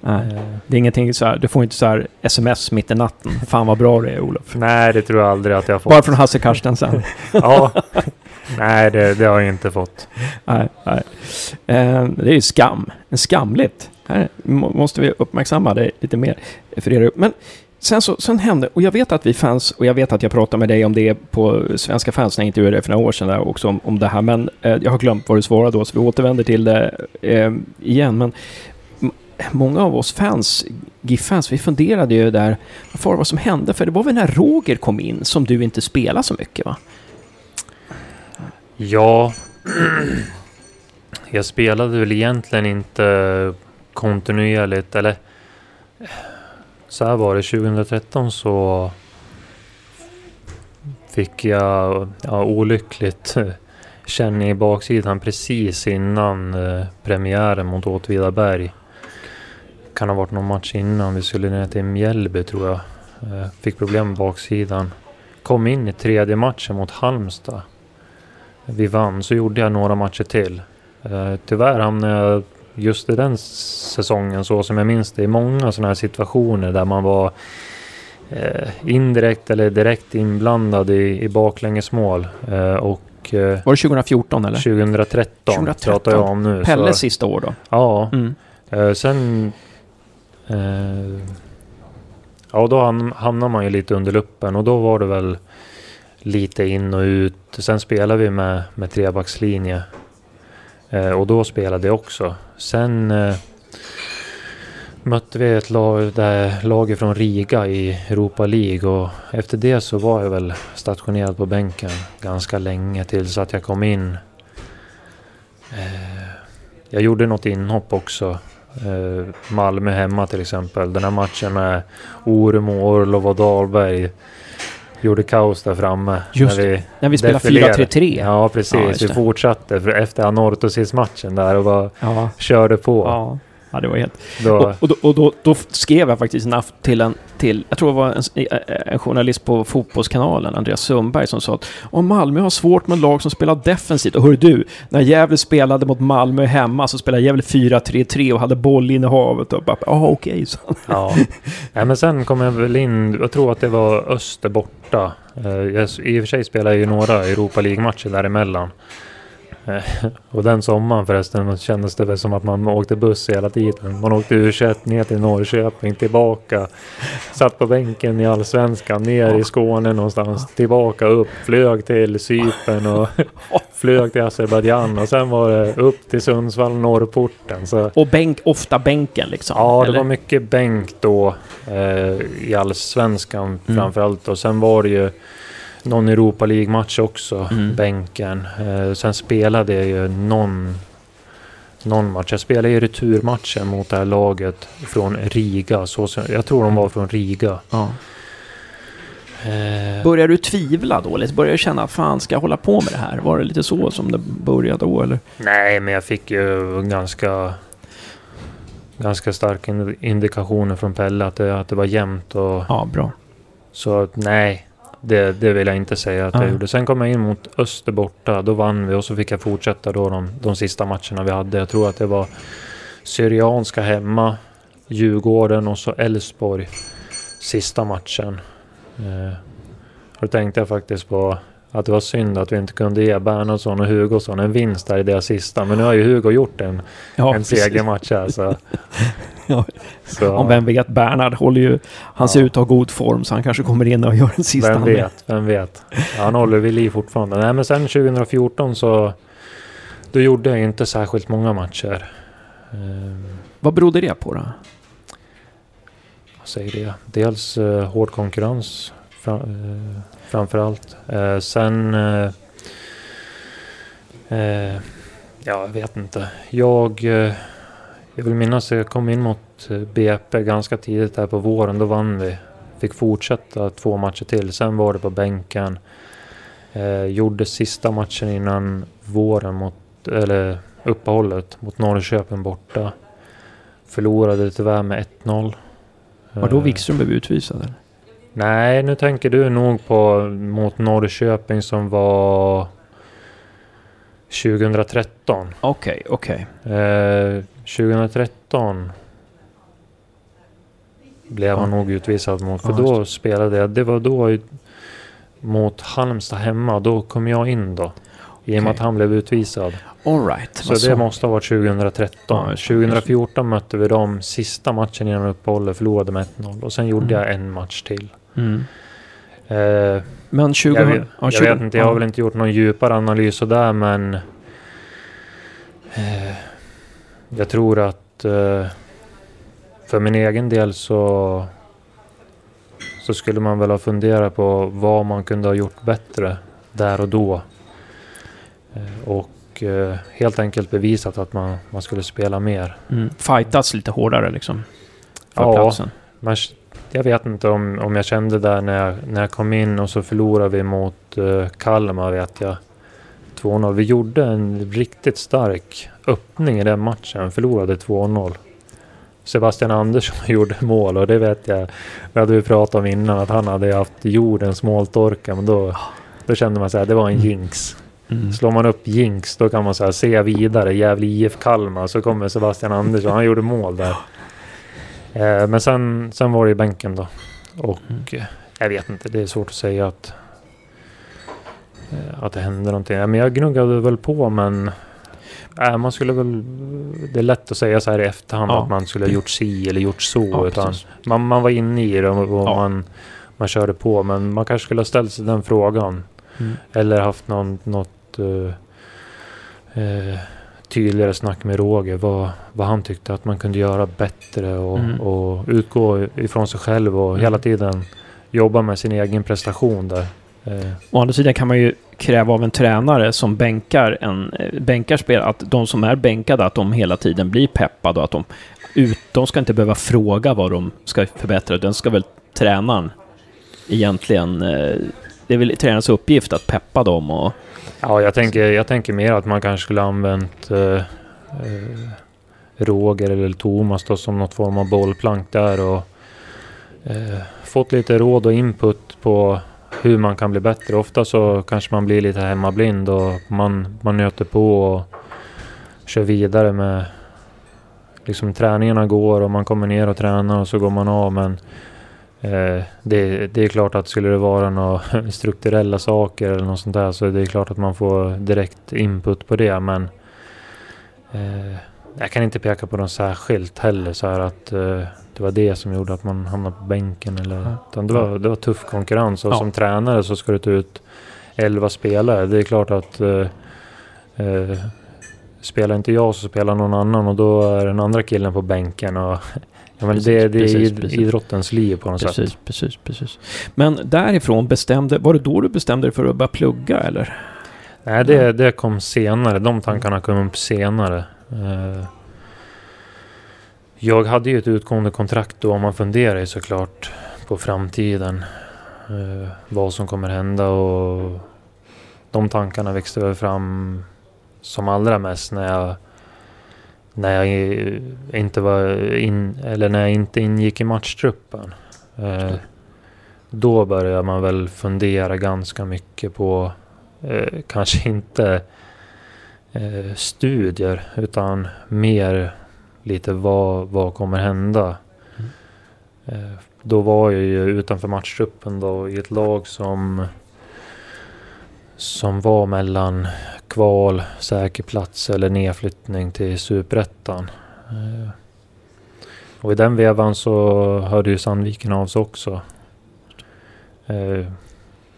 [SPEAKER 1] Nej.
[SPEAKER 2] Eh,
[SPEAKER 1] Det är ingenting så här, du får inte så här sms mitt i natten. Fan vad bra det är Olof.
[SPEAKER 2] Nej, det tror jag aldrig att jag fått.
[SPEAKER 1] Bara från Hasse Carstensen.
[SPEAKER 2] Ja. Nej, det, det har jag inte fått.
[SPEAKER 1] nej, nej. Eh, det är ju skam. Skamligt. Här måste vi uppmärksamma det lite mer. För er. Men sen, så, sen hände, och jag vet att vi fans, och jag vet att jag pratade med dig om det på Svenska fans när jag intervjuade dig för några år sedan där också om, om det här, men eh, jag har glömt vad du svarade då, så vi återvänder till det eh, igen. Men många av oss fans, GIF-fans, vi funderade ju där, vad var det som hände? För det var väl när Roger kom in som du inte spelade så mycket va?
[SPEAKER 2] Ja. Jag spelade väl egentligen inte kontinuerligt. Eller så här var det. 2013 så fick jag ja, olyckligt känning i baksidan precis innan eh, premiären mot Åtvidaberg. Kan ha varit någon match innan. Vi skulle ner till Mjällby tror jag. Eh, fick problem med baksidan. Kom in i tredje matchen mot Halmstad. Vi vann, så gjorde jag några matcher till. Eh, tyvärr hamnade jag just i den säsongen, så som jag minns det, i många sådana här situationer där man var eh, indirekt eller direkt inblandad i, i baklängesmål. Eh, och
[SPEAKER 1] Var det 2014 eller?
[SPEAKER 2] 2013,
[SPEAKER 1] 2013.
[SPEAKER 2] pratar jag om nu.
[SPEAKER 1] Pelles
[SPEAKER 2] så,
[SPEAKER 1] sista år då?
[SPEAKER 2] Ja,
[SPEAKER 1] Mm.
[SPEAKER 2] Sen... Ja, då ham- hamnar man ju lite under luppen och då var det väl lite in och ut. Sen spelade vi med, med trebackslinje. Eh, och då spelade jag också. Sen eh, mötte vi ett lag, där, lag från Riga i Europa League och efter det så var jag väl stationerad på bänken ganska länge tills att jag kom in. Eh, jag gjorde något inhopp också. Eh, Malmö hemma till exempel. Den här matchen med Oremo, Orlov och Dahlberg gjorde kaos där framme.
[SPEAKER 1] Just
[SPEAKER 2] när vi
[SPEAKER 1] När vi
[SPEAKER 2] defilerade.
[SPEAKER 1] 4-3-3.
[SPEAKER 2] Ja, precis.
[SPEAKER 1] Ja,
[SPEAKER 2] vi fortsatte efter Anorthosis-matchen där och bara
[SPEAKER 1] Ja.
[SPEAKER 2] körde på.
[SPEAKER 1] Ja. Ja, det var helt...
[SPEAKER 2] Då,
[SPEAKER 1] Och, och, då, och då, då skrev jag faktiskt en till en, till, jag tror det var en, en journalist på Fotbollskanalen, Andreas Sundberg, som sa att om Malmö har svårt med lag som spelar defensivt. Och hör du, när Gävle spelade mot Malmö hemma så spelade Gävle 4-3-3 och hade bollinnehavet. Och bara, ja okej, så.
[SPEAKER 2] Ja. Nej, men sen kom jag väl in, jag tror att det var Öster borta. Eh, Jag, I och för sig spelade jag ju några Europa League-matcher däremellan. Eh, Och den sommaren förresten kändes det väl som att man åkte buss hela tiden. Man åkte U21 ner till Norrköping, tillbaka. Satt på bänken i Allsvenskan, ner i Skåne någonstans, tillbaka upp, flög till Cypern och flög till Azerbajdzjan och sen var det upp till Sundsvall, norrporten. Så
[SPEAKER 1] Och bänk, ofta bänken liksom.
[SPEAKER 2] Ja, det
[SPEAKER 1] eller?
[SPEAKER 2] var mycket bänk då eh, i allsvenskan
[SPEAKER 1] Mm.
[SPEAKER 2] framförallt. Och sen var det ju någon Europa League-match också,
[SPEAKER 1] Mm.
[SPEAKER 2] bänken. Eh, sen spelade jag ju någon, någon match. Jag spelade ju returmatchen mot det här laget från Riga. Så, jag tror de var från Riga.
[SPEAKER 1] Ja.
[SPEAKER 2] Eh,
[SPEAKER 1] Börjar du tvivla då? Eller börjar du känna, fan ska jag hålla på med det här? Var det lite så som det började då eller?
[SPEAKER 2] nej, men jag fick ju ganska ganska starka in- indikationer från Pelle att det, att det var jämnt och
[SPEAKER 1] Ja, bra.
[SPEAKER 2] Så att, nej, det, det vill jag inte säga att jag gjorde. Sen kom jag in mot Öster borta. Då vann vi och så fick jag fortsätta då de, de sista matcherna vi hade. Jag tror att det var Syrianska hemma, Djurgården och så Elfsborg sista matchen. Eh, då tänkte jag faktiskt på att det var synd att vi inte kunde ge Bernhardsson och Hugosson en vinst där i deras sista. Men nu har ju Hugo gjort en,
[SPEAKER 1] Ja,
[SPEAKER 2] en segermatch här. Så,
[SPEAKER 1] Ja,
[SPEAKER 2] så
[SPEAKER 1] Om vem vet, Bernhard håller ju... Han ser
[SPEAKER 2] Ja.
[SPEAKER 1] ut att ha god form så han kanske kommer in och gör en sista.
[SPEAKER 2] vem vet, vem vet. Ja, han håller vid liv fortfarande. Nej men sen 2014 så då gjorde jag inte särskilt många matcher. Ehm,
[SPEAKER 1] Vad berodde det på då?
[SPEAKER 2] vad säger det? Dels eh, hård konkurrens fra, eh, framför allt. Eh, sen... Eh, eh, ja, jag vet inte. Jag... Eh, jag vill minnas att jag kom in mot eh, BP ganska tidigt där på våren. Då vann vi. Fick fortsätta två matcher till. Sen var det på bänken. Eh, gjorde sista matchen innan våren mot... Eller uppehållet mot Norrköping borta. Förlorade tyvärr med 1-0.
[SPEAKER 1] Var då
[SPEAKER 2] Eh,
[SPEAKER 1] Wikström blev utvisad? Eller?
[SPEAKER 2] Nej, nu tänker du nog på mot Norrköping som var 2013.
[SPEAKER 1] Okej, okej.
[SPEAKER 2] Eh, 2013 blev han nog utvisad mot. För då spelade jag. Det var då mot Halmstad hemma. Då kom jag in då. I och med att han blev utvisad.
[SPEAKER 1] All right.
[SPEAKER 2] Så det måste ha varit 2013.
[SPEAKER 1] Ja, just det.
[SPEAKER 2] 2014 mötte vi dem sista matchen innan uppehållet. Förlorade med 1-0. Och sen gjorde
[SPEAKER 1] Mm.
[SPEAKER 2] jag en match till.
[SPEAKER 1] Mm.
[SPEAKER 2] Eh,
[SPEAKER 1] Men 20...
[SPEAKER 2] Jag, vet,
[SPEAKER 1] ja,
[SPEAKER 2] jag
[SPEAKER 1] 20
[SPEAKER 2] vet inte, jag har väl inte gjort någon djupare analys sådär men eh, jag tror att eh, för min egen del så så skulle man väl ha funderat på vad man kunde ha gjort bättre där och då. Eh, och eh, helt enkelt bevisat att man, man skulle spela mer.
[SPEAKER 1] Mm. Fightats lite hårdare liksom. För
[SPEAKER 2] Ja.
[SPEAKER 1] platsen.
[SPEAKER 2] Man, jag vet inte om, om jag kände där när jag, när jag kom in och så förlorade vi mot uh, Kalmar vet jag. 2-0. Vi gjorde en riktigt stark öppning i den matchen. Förlorade 2-0. Sebastian Andersson gjorde mål och det vet jag. Det hade vi pratat om innan att han hade haft jordens måltorka. Men då, då kände man så här, det var en
[SPEAKER 1] Mm.
[SPEAKER 2] jinx.
[SPEAKER 1] Mm.
[SPEAKER 2] Slår man upp jinx då kan man så här se vidare. Gävle IF Kalmar så kommer Sebastian Andersson. Han gjorde mål där. Eh, men sen, sen var det i bänken då. Och
[SPEAKER 1] Mm.
[SPEAKER 2] jag vet inte, det är svårt att säga att, eh, att det hände någonting. Men jag gnuggade väl på men äh, man skulle väl... Det är lätt att säga så här i efterhand
[SPEAKER 1] Ja.
[SPEAKER 2] att man skulle ha gjort si eller gjort så.
[SPEAKER 1] Ja,
[SPEAKER 2] utan man, man var inne i det och, och
[SPEAKER 1] Ja.
[SPEAKER 2] man, man körde på. Men man kanske skulle ha ställt sig den frågan.
[SPEAKER 1] Mm.
[SPEAKER 2] Eller haft någon, något uh, uh, tydligare snack med Roger. Vad, vad han tyckte att man kunde göra bättre och,
[SPEAKER 1] Mm.
[SPEAKER 2] och utgå ifrån sig själv och
[SPEAKER 1] Mm.
[SPEAKER 2] hela tiden jobba med sin egen prestation där. Eh,
[SPEAKER 1] Å andra sidan kan man ju kräva av en tränare som bänkar, en, eh, bänkar spel, att de som är bänkade, att de hela tiden blir peppade och att de, ut, de ska inte behöva fråga vad de ska förbättra. Den ska väl tränaren egentligen... eh, det är väl tränarens uppgift att peppa dem och...
[SPEAKER 2] ja, jag tänker, jag tänker mer att man kanske skulle använt eh, eh, Roger eller Thomas då, som något form av bollplank där och eh, fått lite råd och input på hur man kan bli bättre. Ofta så kanske man blir lite hemmablind och man, man nöter på och kör vidare med liksom träningarna går och man kommer ner och tränar och så går man av men det, det är klart att skulle det vara några strukturella saker eller något sånt där så det är klart att man får direkt input på det men eh, jag kan inte peka på något särskilt heller så här att eh, det var det som gjorde att man hamnade på bänken eller
[SPEAKER 1] Ja.
[SPEAKER 2] utan det var, det var tuff konkurrens och
[SPEAKER 1] Ja.
[SPEAKER 2] som tränare så ska du ta ut 11 spelare. Det är klart att eh, eh, spelar inte jag så spelar någon annan och då är den andra killen på bänken och ja, men det, det är
[SPEAKER 1] Precis,
[SPEAKER 2] id-
[SPEAKER 1] precis.
[SPEAKER 2] idrottens liv på något
[SPEAKER 1] Precis,
[SPEAKER 2] sätt.
[SPEAKER 1] precis, precis. Men därifrån bestämde... Var det då du bestämde dig för att börja plugga eller?
[SPEAKER 2] Nej, det, det kom senare. De tankarna kom upp senare. Eh, jag hade ju ett utgående kontrakt då och man funderar ju såklart på framtiden. eh, vad som kommer hända och de tankarna växte väl fram som allra mest när jag när jag inte var in, eller när jag inte ingick i matchtruppen. Eh, då började man väl fundera ganska mycket på eh, kanske inte eh, studier utan mer lite vad, vad kommer hända. Eh, då var jag ju utanför matchtruppen då i ett lag som som var mellan kval, säker plats eller nedflyttning till superettan. Eh, och i den vevan så hörde ju Sandviken av sig också. Eh,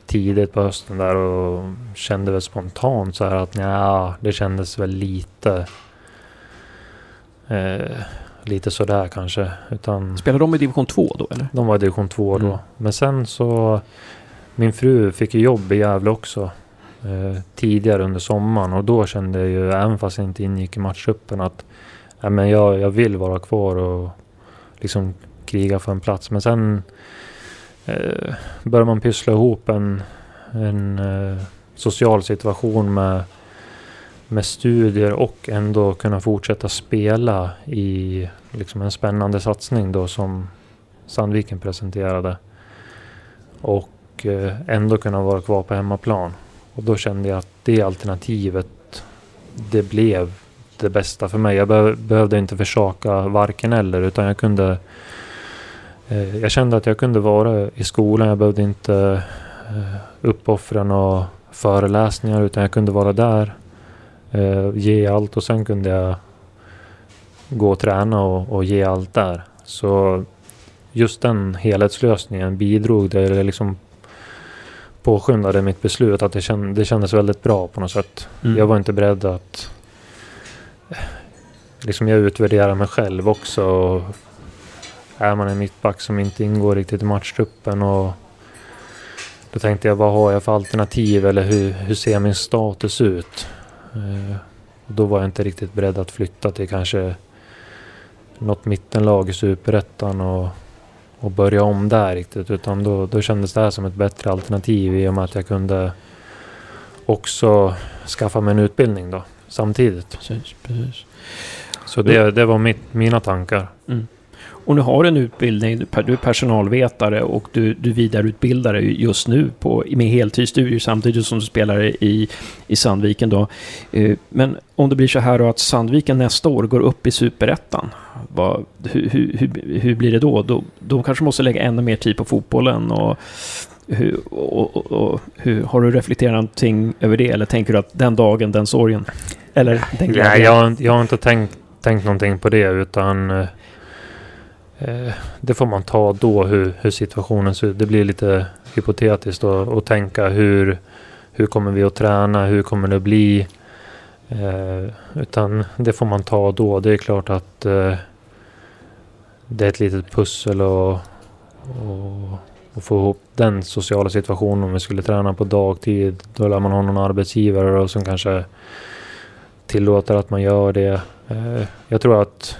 [SPEAKER 2] tidigt på hösten där och kände väl spontant så här att ja, det kändes väl lite eh, lite sådär kanske. Utan
[SPEAKER 1] Spelade de i division 2 då eller?
[SPEAKER 2] de var i division 2 då.
[SPEAKER 1] Mm.
[SPEAKER 2] Men sen så min fru fick ju jobb i Gävle också. Eh, tidigare under sommaren och då kände jag ju, även fast jag inte ingick i matchtruppen att ja, men jag, jag vill vara kvar och liksom kriga för en plats. Men sen eh, börjar man pyssla ihop en, en eh, social situation med, med studier och ändå kunna fortsätta spela i liksom en spännande satsning då som Sandviken presenterade. Och eh, ändå kunna vara kvar på hemmaplan. Och då kände jag att det alternativet, det blev det bästa för mig. Jag be behövde inte försaka varken eller utan jag kunde eh, Jag kände att jag kunde vara i skolan. Jag behövde inte eh, uppoffra några föreläsningar utan jag kunde vara där. Eh, ge allt och sen kunde jag gå och träna och, och ge allt där. Så just den helhetslösningen bidrog det liksom påskyndade mitt beslut att det, känd, det kändes väldigt bra på något sätt.
[SPEAKER 1] Mm.
[SPEAKER 2] Jag var inte beredd att liksom jag utvärderar mig själv också. Och är man en mittback som inte ingår riktigt i matchtruppen och då tänkte jag vad har jag för alternativ eller hur, hur ser min status ut? Eh, då var jag inte riktigt beredd att flytta till kanske något mittenlag i superettan och, och börja om där riktigt. Utan då, då kändes det här som ett bättre alternativ i och med att jag kunde också skaffa mig en utbildning då samtidigt.
[SPEAKER 1] Precis, precis.
[SPEAKER 2] Så det, det var mitt, mina tankar.
[SPEAKER 1] Och nu har du en utbildning, du är personalvetare och du, du vidareutbildar dig just nu på, med heltidsstudier samtidigt som du spelar i, i Sandviken. Då. Eh, Men om det blir så här då att Sandviken nästa år går upp i Superettan, vad, hur, hur, hur, hur blir det då? då? De kanske måste lägga ännu mer tid på fotbollen och hur, och, och, och, hur, har du reflekterat någonting över det eller tänker du att den dagen, den sorgen? Eller den
[SPEAKER 2] Nej, jag, har- jag har inte tänkt, tänkt någonting på det utan eh, eh, det får man ta då hur, hur situationen ser ut. Det blir lite hypotetiskt att tänka hur, hur kommer vi att träna? Hur kommer det bli? Eh, utan det får man ta då. Det är klart att eh, det är ett litet pussel och, och, och få ihop den sociala situationen om vi skulle träna på dagtid. Då lär man ha någon arbetsgivare och som kanske tillåter att man gör det. Eh, Jag tror att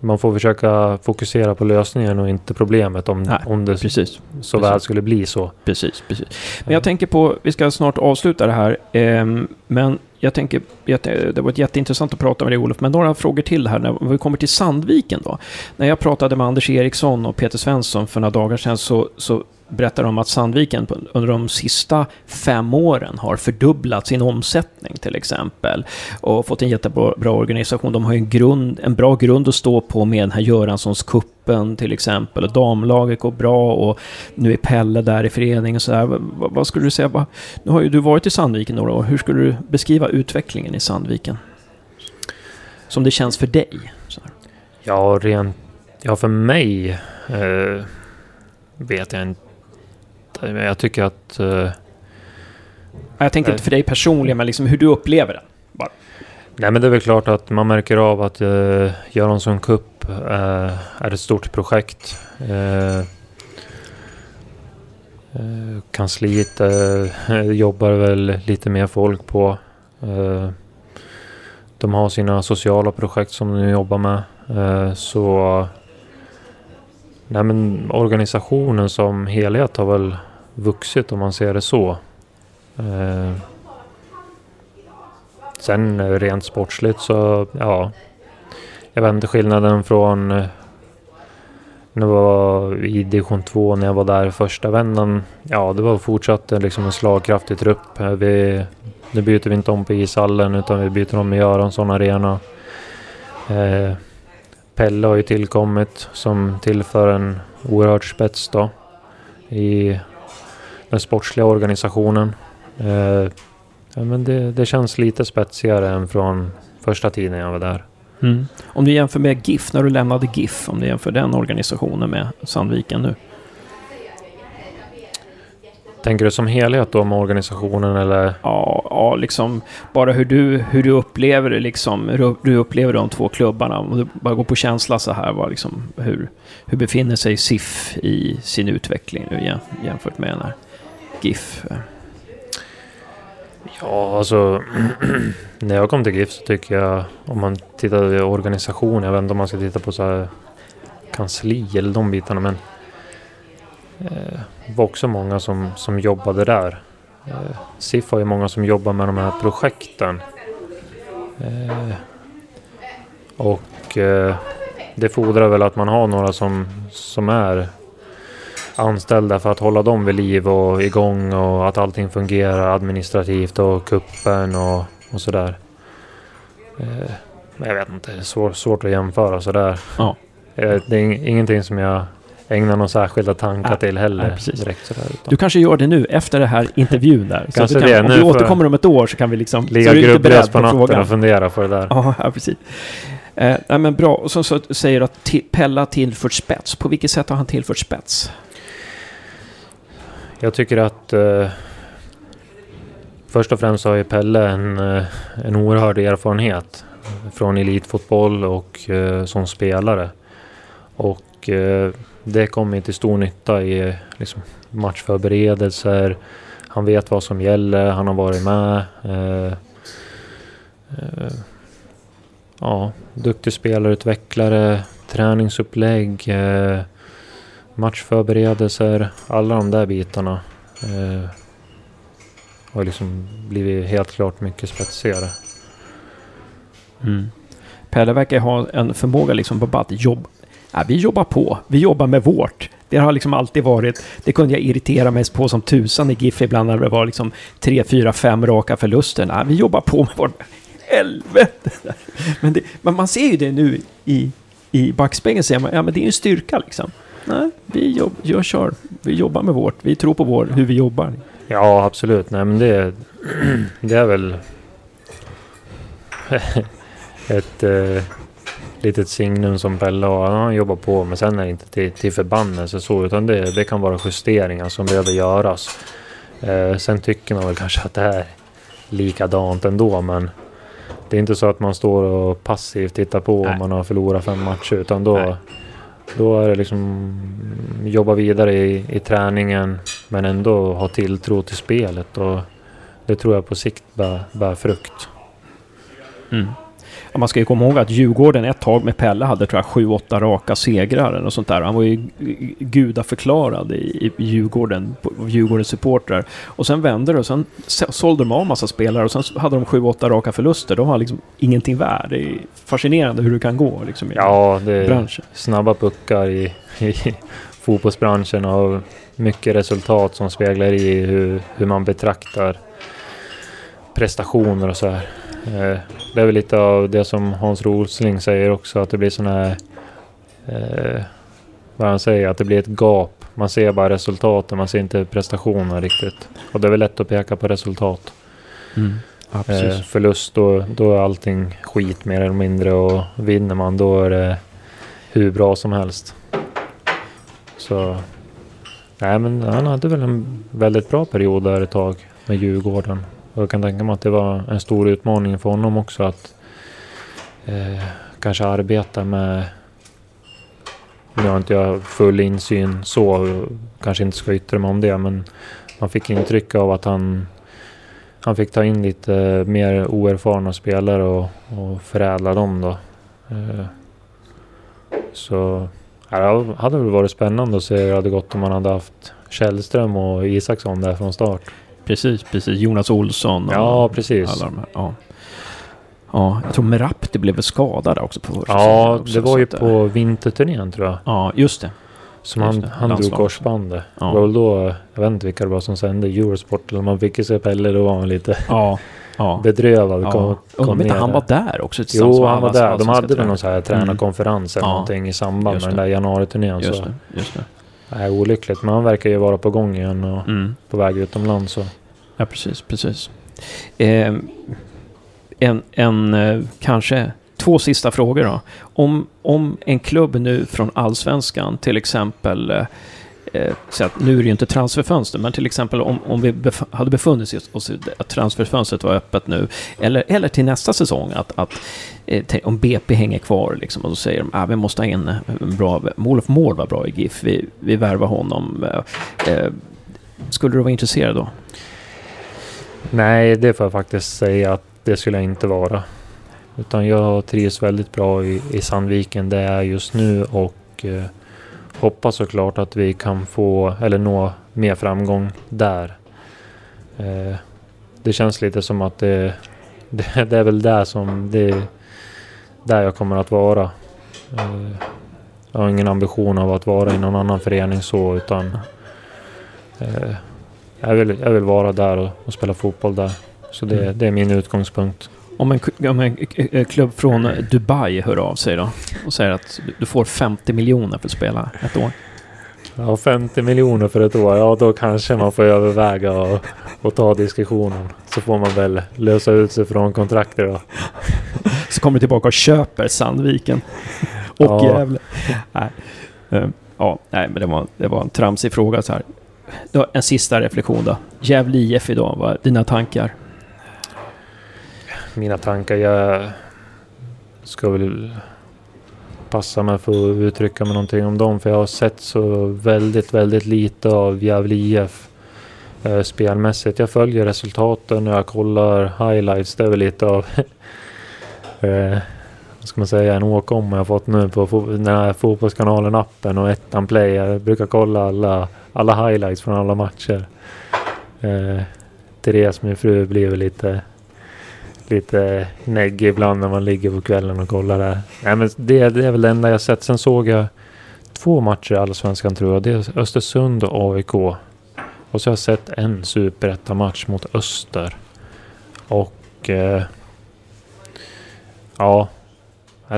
[SPEAKER 2] man får försöka fokusera på lösningen och inte problemet om,
[SPEAKER 1] Nej,
[SPEAKER 2] om det
[SPEAKER 1] Precis.
[SPEAKER 2] så
[SPEAKER 1] precis.
[SPEAKER 2] väl skulle bli så.
[SPEAKER 1] Precis, precis. Men jag tänker på, vi ska snart avsluta det här, ehm, men jag tänker, det var jätteintressant att prata med dig Olof, men några frågor till här när vi kommer till Sandviken då. När jag pratade med Anders Eriksson och Peter Svensson för några dagar sedan så, så berättar om att Sandviken under de sista fem åren har fördubblat sin omsättning till exempel och fått en jättebra organisation. De har ju en, grund, en bra grund att stå på med den här Göranssons kuppen till exempel och damlaget går bra och nu är Pelle där i föreningen och sådär. Vad, vad skulle du säga? Vad, nu har ju du varit i Sandviken några år. Hur skulle du beskriva utvecklingen i Sandviken? Som det känns för dig? Så här.
[SPEAKER 2] Ja, rent, ja för mig eh, vet jag inte. Men jag tycker att eh,
[SPEAKER 1] Jag tänkte inte för dig personligen, men liksom hur du upplever den.
[SPEAKER 2] Nej men det är väl klart att man märker av att eh, Göransson Cup eh, är ett stort projekt. Eh, eh, kansliet jobbar väl lite mer folk på. De har sina sociala projekt som de jobbar med. Så nej men organisationen som helhet har väl vuxit om man ser det så. Eh, Sen eh, rent sportsligt så, ja. Jag vet inte skillnaden från eh, när jag var i division 2 när jag var där första vändan. Ja, det var fortsatt eh, liksom en slagkraftig trupp. Vi, nu byter vi inte om på ishallen utan vi byter om i Göransson Arena. Eh, Pelle har ju tillkommit som tillför en oerhört spets då i den sportsliga organisationen. Eh, Ja, men det, det känns lite spetsigare än från första tiden jag var där.
[SPEAKER 1] Mm. Om du jämför med GIF, när du lämnade GIF, om du jämför den organisationen med Sandviken nu?
[SPEAKER 2] Tänker du som helhet då med organisationen eller?
[SPEAKER 1] Ja, ja liksom bara hur du, hur du upplever det liksom. Hur du upplever de två klubbarna. Om du bara går på känsla så här. Var liksom, hur, hur befinner sig SIF i sin utveckling nu jämfört med när GIF?
[SPEAKER 2] Ja, alltså när jag kom till GIF så tycker jag om man tittar på organisation. Jag vet inte om man ska titta på så här kansli eller de bitarna. Men eh, var också många som, som jobbade där. Eh, SIF har ju många som jobbar med de här projekten. Eh, och eh, det fordrar väl att man har några som, som är anställda för att hålla dem vid liv och igång och att allting fungerar administrativt och kuppen och, och sådär. Eh, jag vet inte, det är svår, svårt att jämföra sådär. Ja. Eh, det är ingenting som jag ägna några särskilda tankar nej, till heller. Nej, direkt sådär,
[SPEAKER 1] utan. Du kanske gör det nu efter det här intervjun där.
[SPEAKER 2] Så kanske kan, det.
[SPEAKER 1] Om du återkommer om ett år så kan vi liksom...
[SPEAKER 2] Ligga grupplös på, på natten frågan. och fundera på det där.
[SPEAKER 1] Ja, ja precis. Eh, nej, men bra. Och så, så säger du att Pella tillfört spets. På vilket sätt har han tillfört spets?
[SPEAKER 2] Jag tycker att eh, först och främst har ju Pelle en, eh, en oerhörd erfarenhet från elitfotboll och eh, som spelare. Och eh, det kommer till stor nytta i liksom, matchförberedelser. Han vet vad som gäller, han har varit med. Eh, eh, ja, duktig spelarutvecklare, träningsupplägg, eh, matchförberedelser. Alla de där bitarna eh, har liksom blivit helt klart mycket spetsigare.
[SPEAKER 1] Mm. Pelle verkar ha en förmåga liksom på att jobba Ja, vi jobbar på. Vi jobbar med vårt. Det har liksom alltid varit... Det kunde jag irritera mig på som tusan i GIF ibland när det var liksom tre, fyra, fem raka förluster. Äh, vi jobbar på med vårt... Helvete! Men, det, men man ser ju det nu i, i backspegeln. Ser man, ja, men det är ju en styrka liksom. Nej, vi jobb, jag kör. Vi jobbar med vårt. Vi tror på vår, hur vi jobbar.
[SPEAKER 2] Ja, absolut. Nej, men det, det är väl ett... Eh litet signum som Pelle har. Han jobbar på men sen är det inte till, till förbannelse så utan det, det kan vara justeringar som behöver göras. Eh, sen tycker man väl kanske att det är likadant ändå men det är inte så att man står och passivt tittar på Nej. om man har förlorat fem matcher utan då, då är det liksom jobba vidare i, i träningen men ändå ha tilltro till spelet och det tror jag på sikt bär, bär frukt.
[SPEAKER 1] Mm man ska ju komma ihåg att Djurgården ett tag med Pelle hade tror jag sju, åtta raka segrar och sånt där. Han var ju gudaförklarad i, i Djurgården, Djurgårdens supportrar. Och sen vände det och sen sålde de av massa spelare och sen hade de sju, åtta raka förluster. De har liksom ingenting värd. Det är fascinerande hur det kan gå liksom, i
[SPEAKER 2] ja, det branschen. snabba puckar i, i fotbollsbranschen och mycket resultat som speglar i hur, hur man betraktar prestationer och så här. Eh, det är väl lite av det som Hans Rosling säger också, att det blir sådana här... Eh, vad han säger, att det blir ett gap. Man ser bara resultaten, man ser inte prestationen riktigt. Och det är väl lätt att peka på resultat. Mm. Ja, eh, förlust, då, då är allting skit mer eller mindre och vinner man då är det hur bra som helst. Så... Nej men han hade väl en väldigt bra period där ett tag med Djurgården. Och jag kan tänka mig att det var en stor utmaning för honom också att eh, kanske arbeta med nu har inte jag full insyn så, kanske inte ska yttra mig om det, men man fick intryck av att han, han fick ta in lite mer oerfarna spelare och, och förädla dem då. Eh, så det hade väl varit spännande att se hur det hade gått om man hade haft Källström och Isaksson där från start.
[SPEAKER 1] Precis, precis. Jonas Olsson.
[SPEAKER 2] Och ja, precis. Alla de här.
[SPEAKER 1] Ja. Ja, jag tror Merapti blev skadad också på
[SPEAKER 2] Ja, också, det var ju på vinterturnén tror jag.
[SPEAKER 1] Ja, just det.
[SPEAKER 2] Som just han, han drog korsbandet. Ja. Det var väl då, jag vet inte vilka det var som sände Eurosport, eller man fick se Pelle, då var han lite ja. Ja. bedrövad.
[SPEAKER 1] Ja. Kom, kom ner han var där också
[SPEAKER 2] Jo, han var där. De hade väl någon så här tränarkonferens eller mm. någonting i samband med den där januariturnén. Just så. det, just det. Nej, olyckligt, men han verkar ju vara på gång igen och mm. på väg utomlands. Så.
[SPEAKER 1] Ja, precis, precis. Eh, en, en eh, kanske två sista frågor då. Om, om en klubb nu från allsvenskan till exempel eh, eh, så att nu är det ju inte transferfönster, men till exempel om, om vi bef hade befunnit oss i att transferfönstret var öppet nu, eller, eller till nästa säsong, att, att Eh, om BP hänger kvar liksom, och så säger de att ah, vi måste ha in eh, en bra, Olof Mård var bra i GIF, vi, vi värvar honom. Eh, eh, skulle du vara intresserad då?
[SPEAKER 2] Nej, det får jag faktiskt säga att det skulle jag inte vara. Utan jag trivs väldigt bra i, i Sandviken där jag är just nu och eh, hoppas såklart att vi kan få, eller nå mer framgång där. Eh, det känns lite som att det, det, det, är väl där som det där jag kommer att vara. Eh, jag har ingen ambition av att vara i någon annan förening så utan eh, jag, vill, jag vill vara där och, och spela fotboll där. Så det, mm. det är min utgångspunkt.
[SPEAKER 1] Om en, om en klubb från Dubai hör av sig då och säger att du får 50 miljoner för att spela ett år.
[SPEAKER 2] Ja, 50 miljoner för ett år. Ja, då kanske man får överväga och, och ta diskussionen. Så får man väl lösa ut sig från kontraktet då.
[SPEAKER 1] Så kommer du tillbaka och köper Sandviken och ja. Gävle. Nej. Uh, ja, nej, men det var, det var en tramsig fråga så här. En sista reflektion då. Gävle IF idag, vad dina tankar?
[SPEAKER 2] mina tankar. Jag ska väl passa mig för att uttrycka mig någonting om dem. För jag har sett så väldigt, väldigt lite av Gävle IF eh, spelmässigt. Jag följer resultaten och jag kollar highlights. Det är väl lite av eh, vad ska man säga, en åkomma jag fått nu på den här fotbollskanalen appen och ettan play. Jag brukar kolla alla, alla highlights från alla matcher. Eh, Therese, min fru, blir väl lite lite negg ibland när man ligger på kvällen och kollar där. Nej, men det, det är väl det enda jag sett. Sen såg jag två matcher i Allsvenskan tror jag. Det är Östersund och AIK. Och så har jag sett en superettamatch mot Öster. Och... Eh, ja.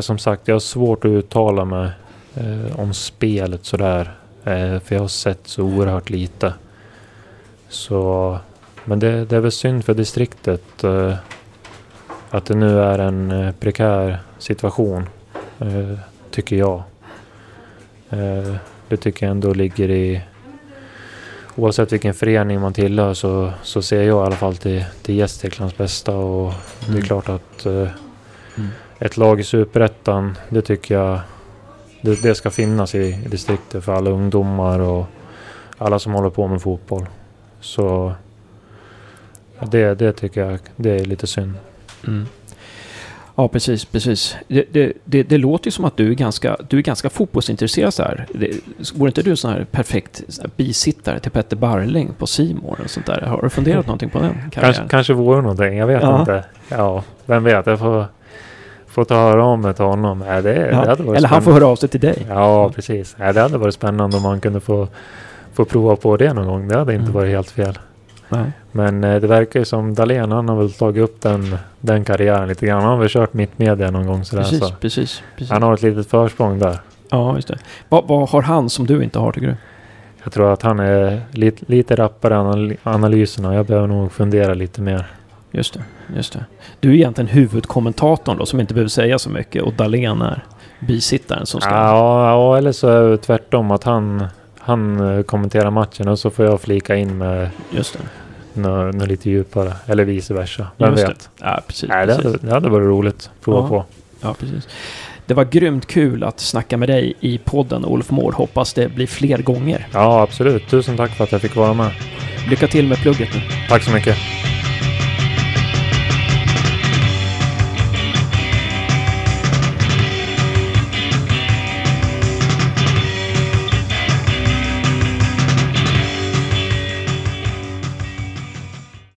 [SPEAKER 2] Som sagt, jag har svårt att uttala mig eh, om spelet sådär. Eh, för jag har sett så oerhört lite. Så... Men det, det är väl synd för distriktet. Eh, att det nu är en eh, prekär situation, eh, tycker jag. Eh, det tycker jag ändå ligger i... Oavsett vilken förening man tillhör så, så ser jag i alla fall till, till Gästriklands bästa och det är mm. klart att mm. ett lag i Superettan, det tycker jag det, det, ska finnas i, i distriktet för alla ungdomar och alla som håller på med fotboll. Så det, det tycker jag det är lite synd. Mm.
[SPEAKER 1] Ja, precis, precis. Det, det, det, det, låter ju som att du är ganska, du är ganska fotbollsintresserad så här. Vore inte du en sån här perfekt bisittare till Petter Barling på Simor och sånt där? Har du funderat någonting på den
[SPEAKER 2] karriären? Kanske, kanske vore någonting, jag vet ja. inte. Ja, vem vet, jag får, får ta höra om det till honom. Ja, det, ja. hade varit
[SPEAKER 1] Eller han får höra av sig till dig.
[SPEAKER 2] Ja, precis. Ja, det hade varit spännande om man kunde få, få prova på det någon gång. Det hade inte mm. varit helt fel. Nej. Men eh, det verkar ju som Dahlén, han har väl tagit upp den, den karriären lite grann. Han har väl kört mittmedia någon gång sådär.
[SPEAKER 1] Precis,
[SPEAKER 2] så.
[SPEAKER 1] precis, precis.
[SPEAKER 2] Han har ett litet försprång där.
[SPEAKER 1] Ja, just det. Vad, vad har han som du inte har tycker du?
[SPEAKER 2] Jag tror att han är lite, lite rappare i analyserna. Jag behöver nog fundera lite mer.
[SPEAKER 1] Just det, just det. Du är egentligen huvudkommentatorn då som inte behöver säga så mycket och Dahlén är bisittaren som ska...
[SPEAKER 2] Ja, ja eller så är det tvärtom att han, han eh, kommenterar matchen och så får jag flika in med...
[SPEAKER 1] Just det
[SPEAKER 2] något, något lite djupare. Eller vice versa. Vem Just vet?
[SPEAKER 1] Det. Ja, precis.
[SPEAKER 2] Nej, det,
[SPEAKER 1] precis.
[SPEAKER 2] Hade, det hade varit roligt att prova ja. på.
[SPEAKER 1] Ja, precis. Det var grymt kul att snacka med dig i podden Olof Mård. Hoppas det blir fler gånger.
[SPEAKER 2] Ja, absolut. Tusen tack för att jag fick vara med.
[SPEAKER 1] Lycka till med plugget nu.
[SPEAKER 2] Tack så mycket.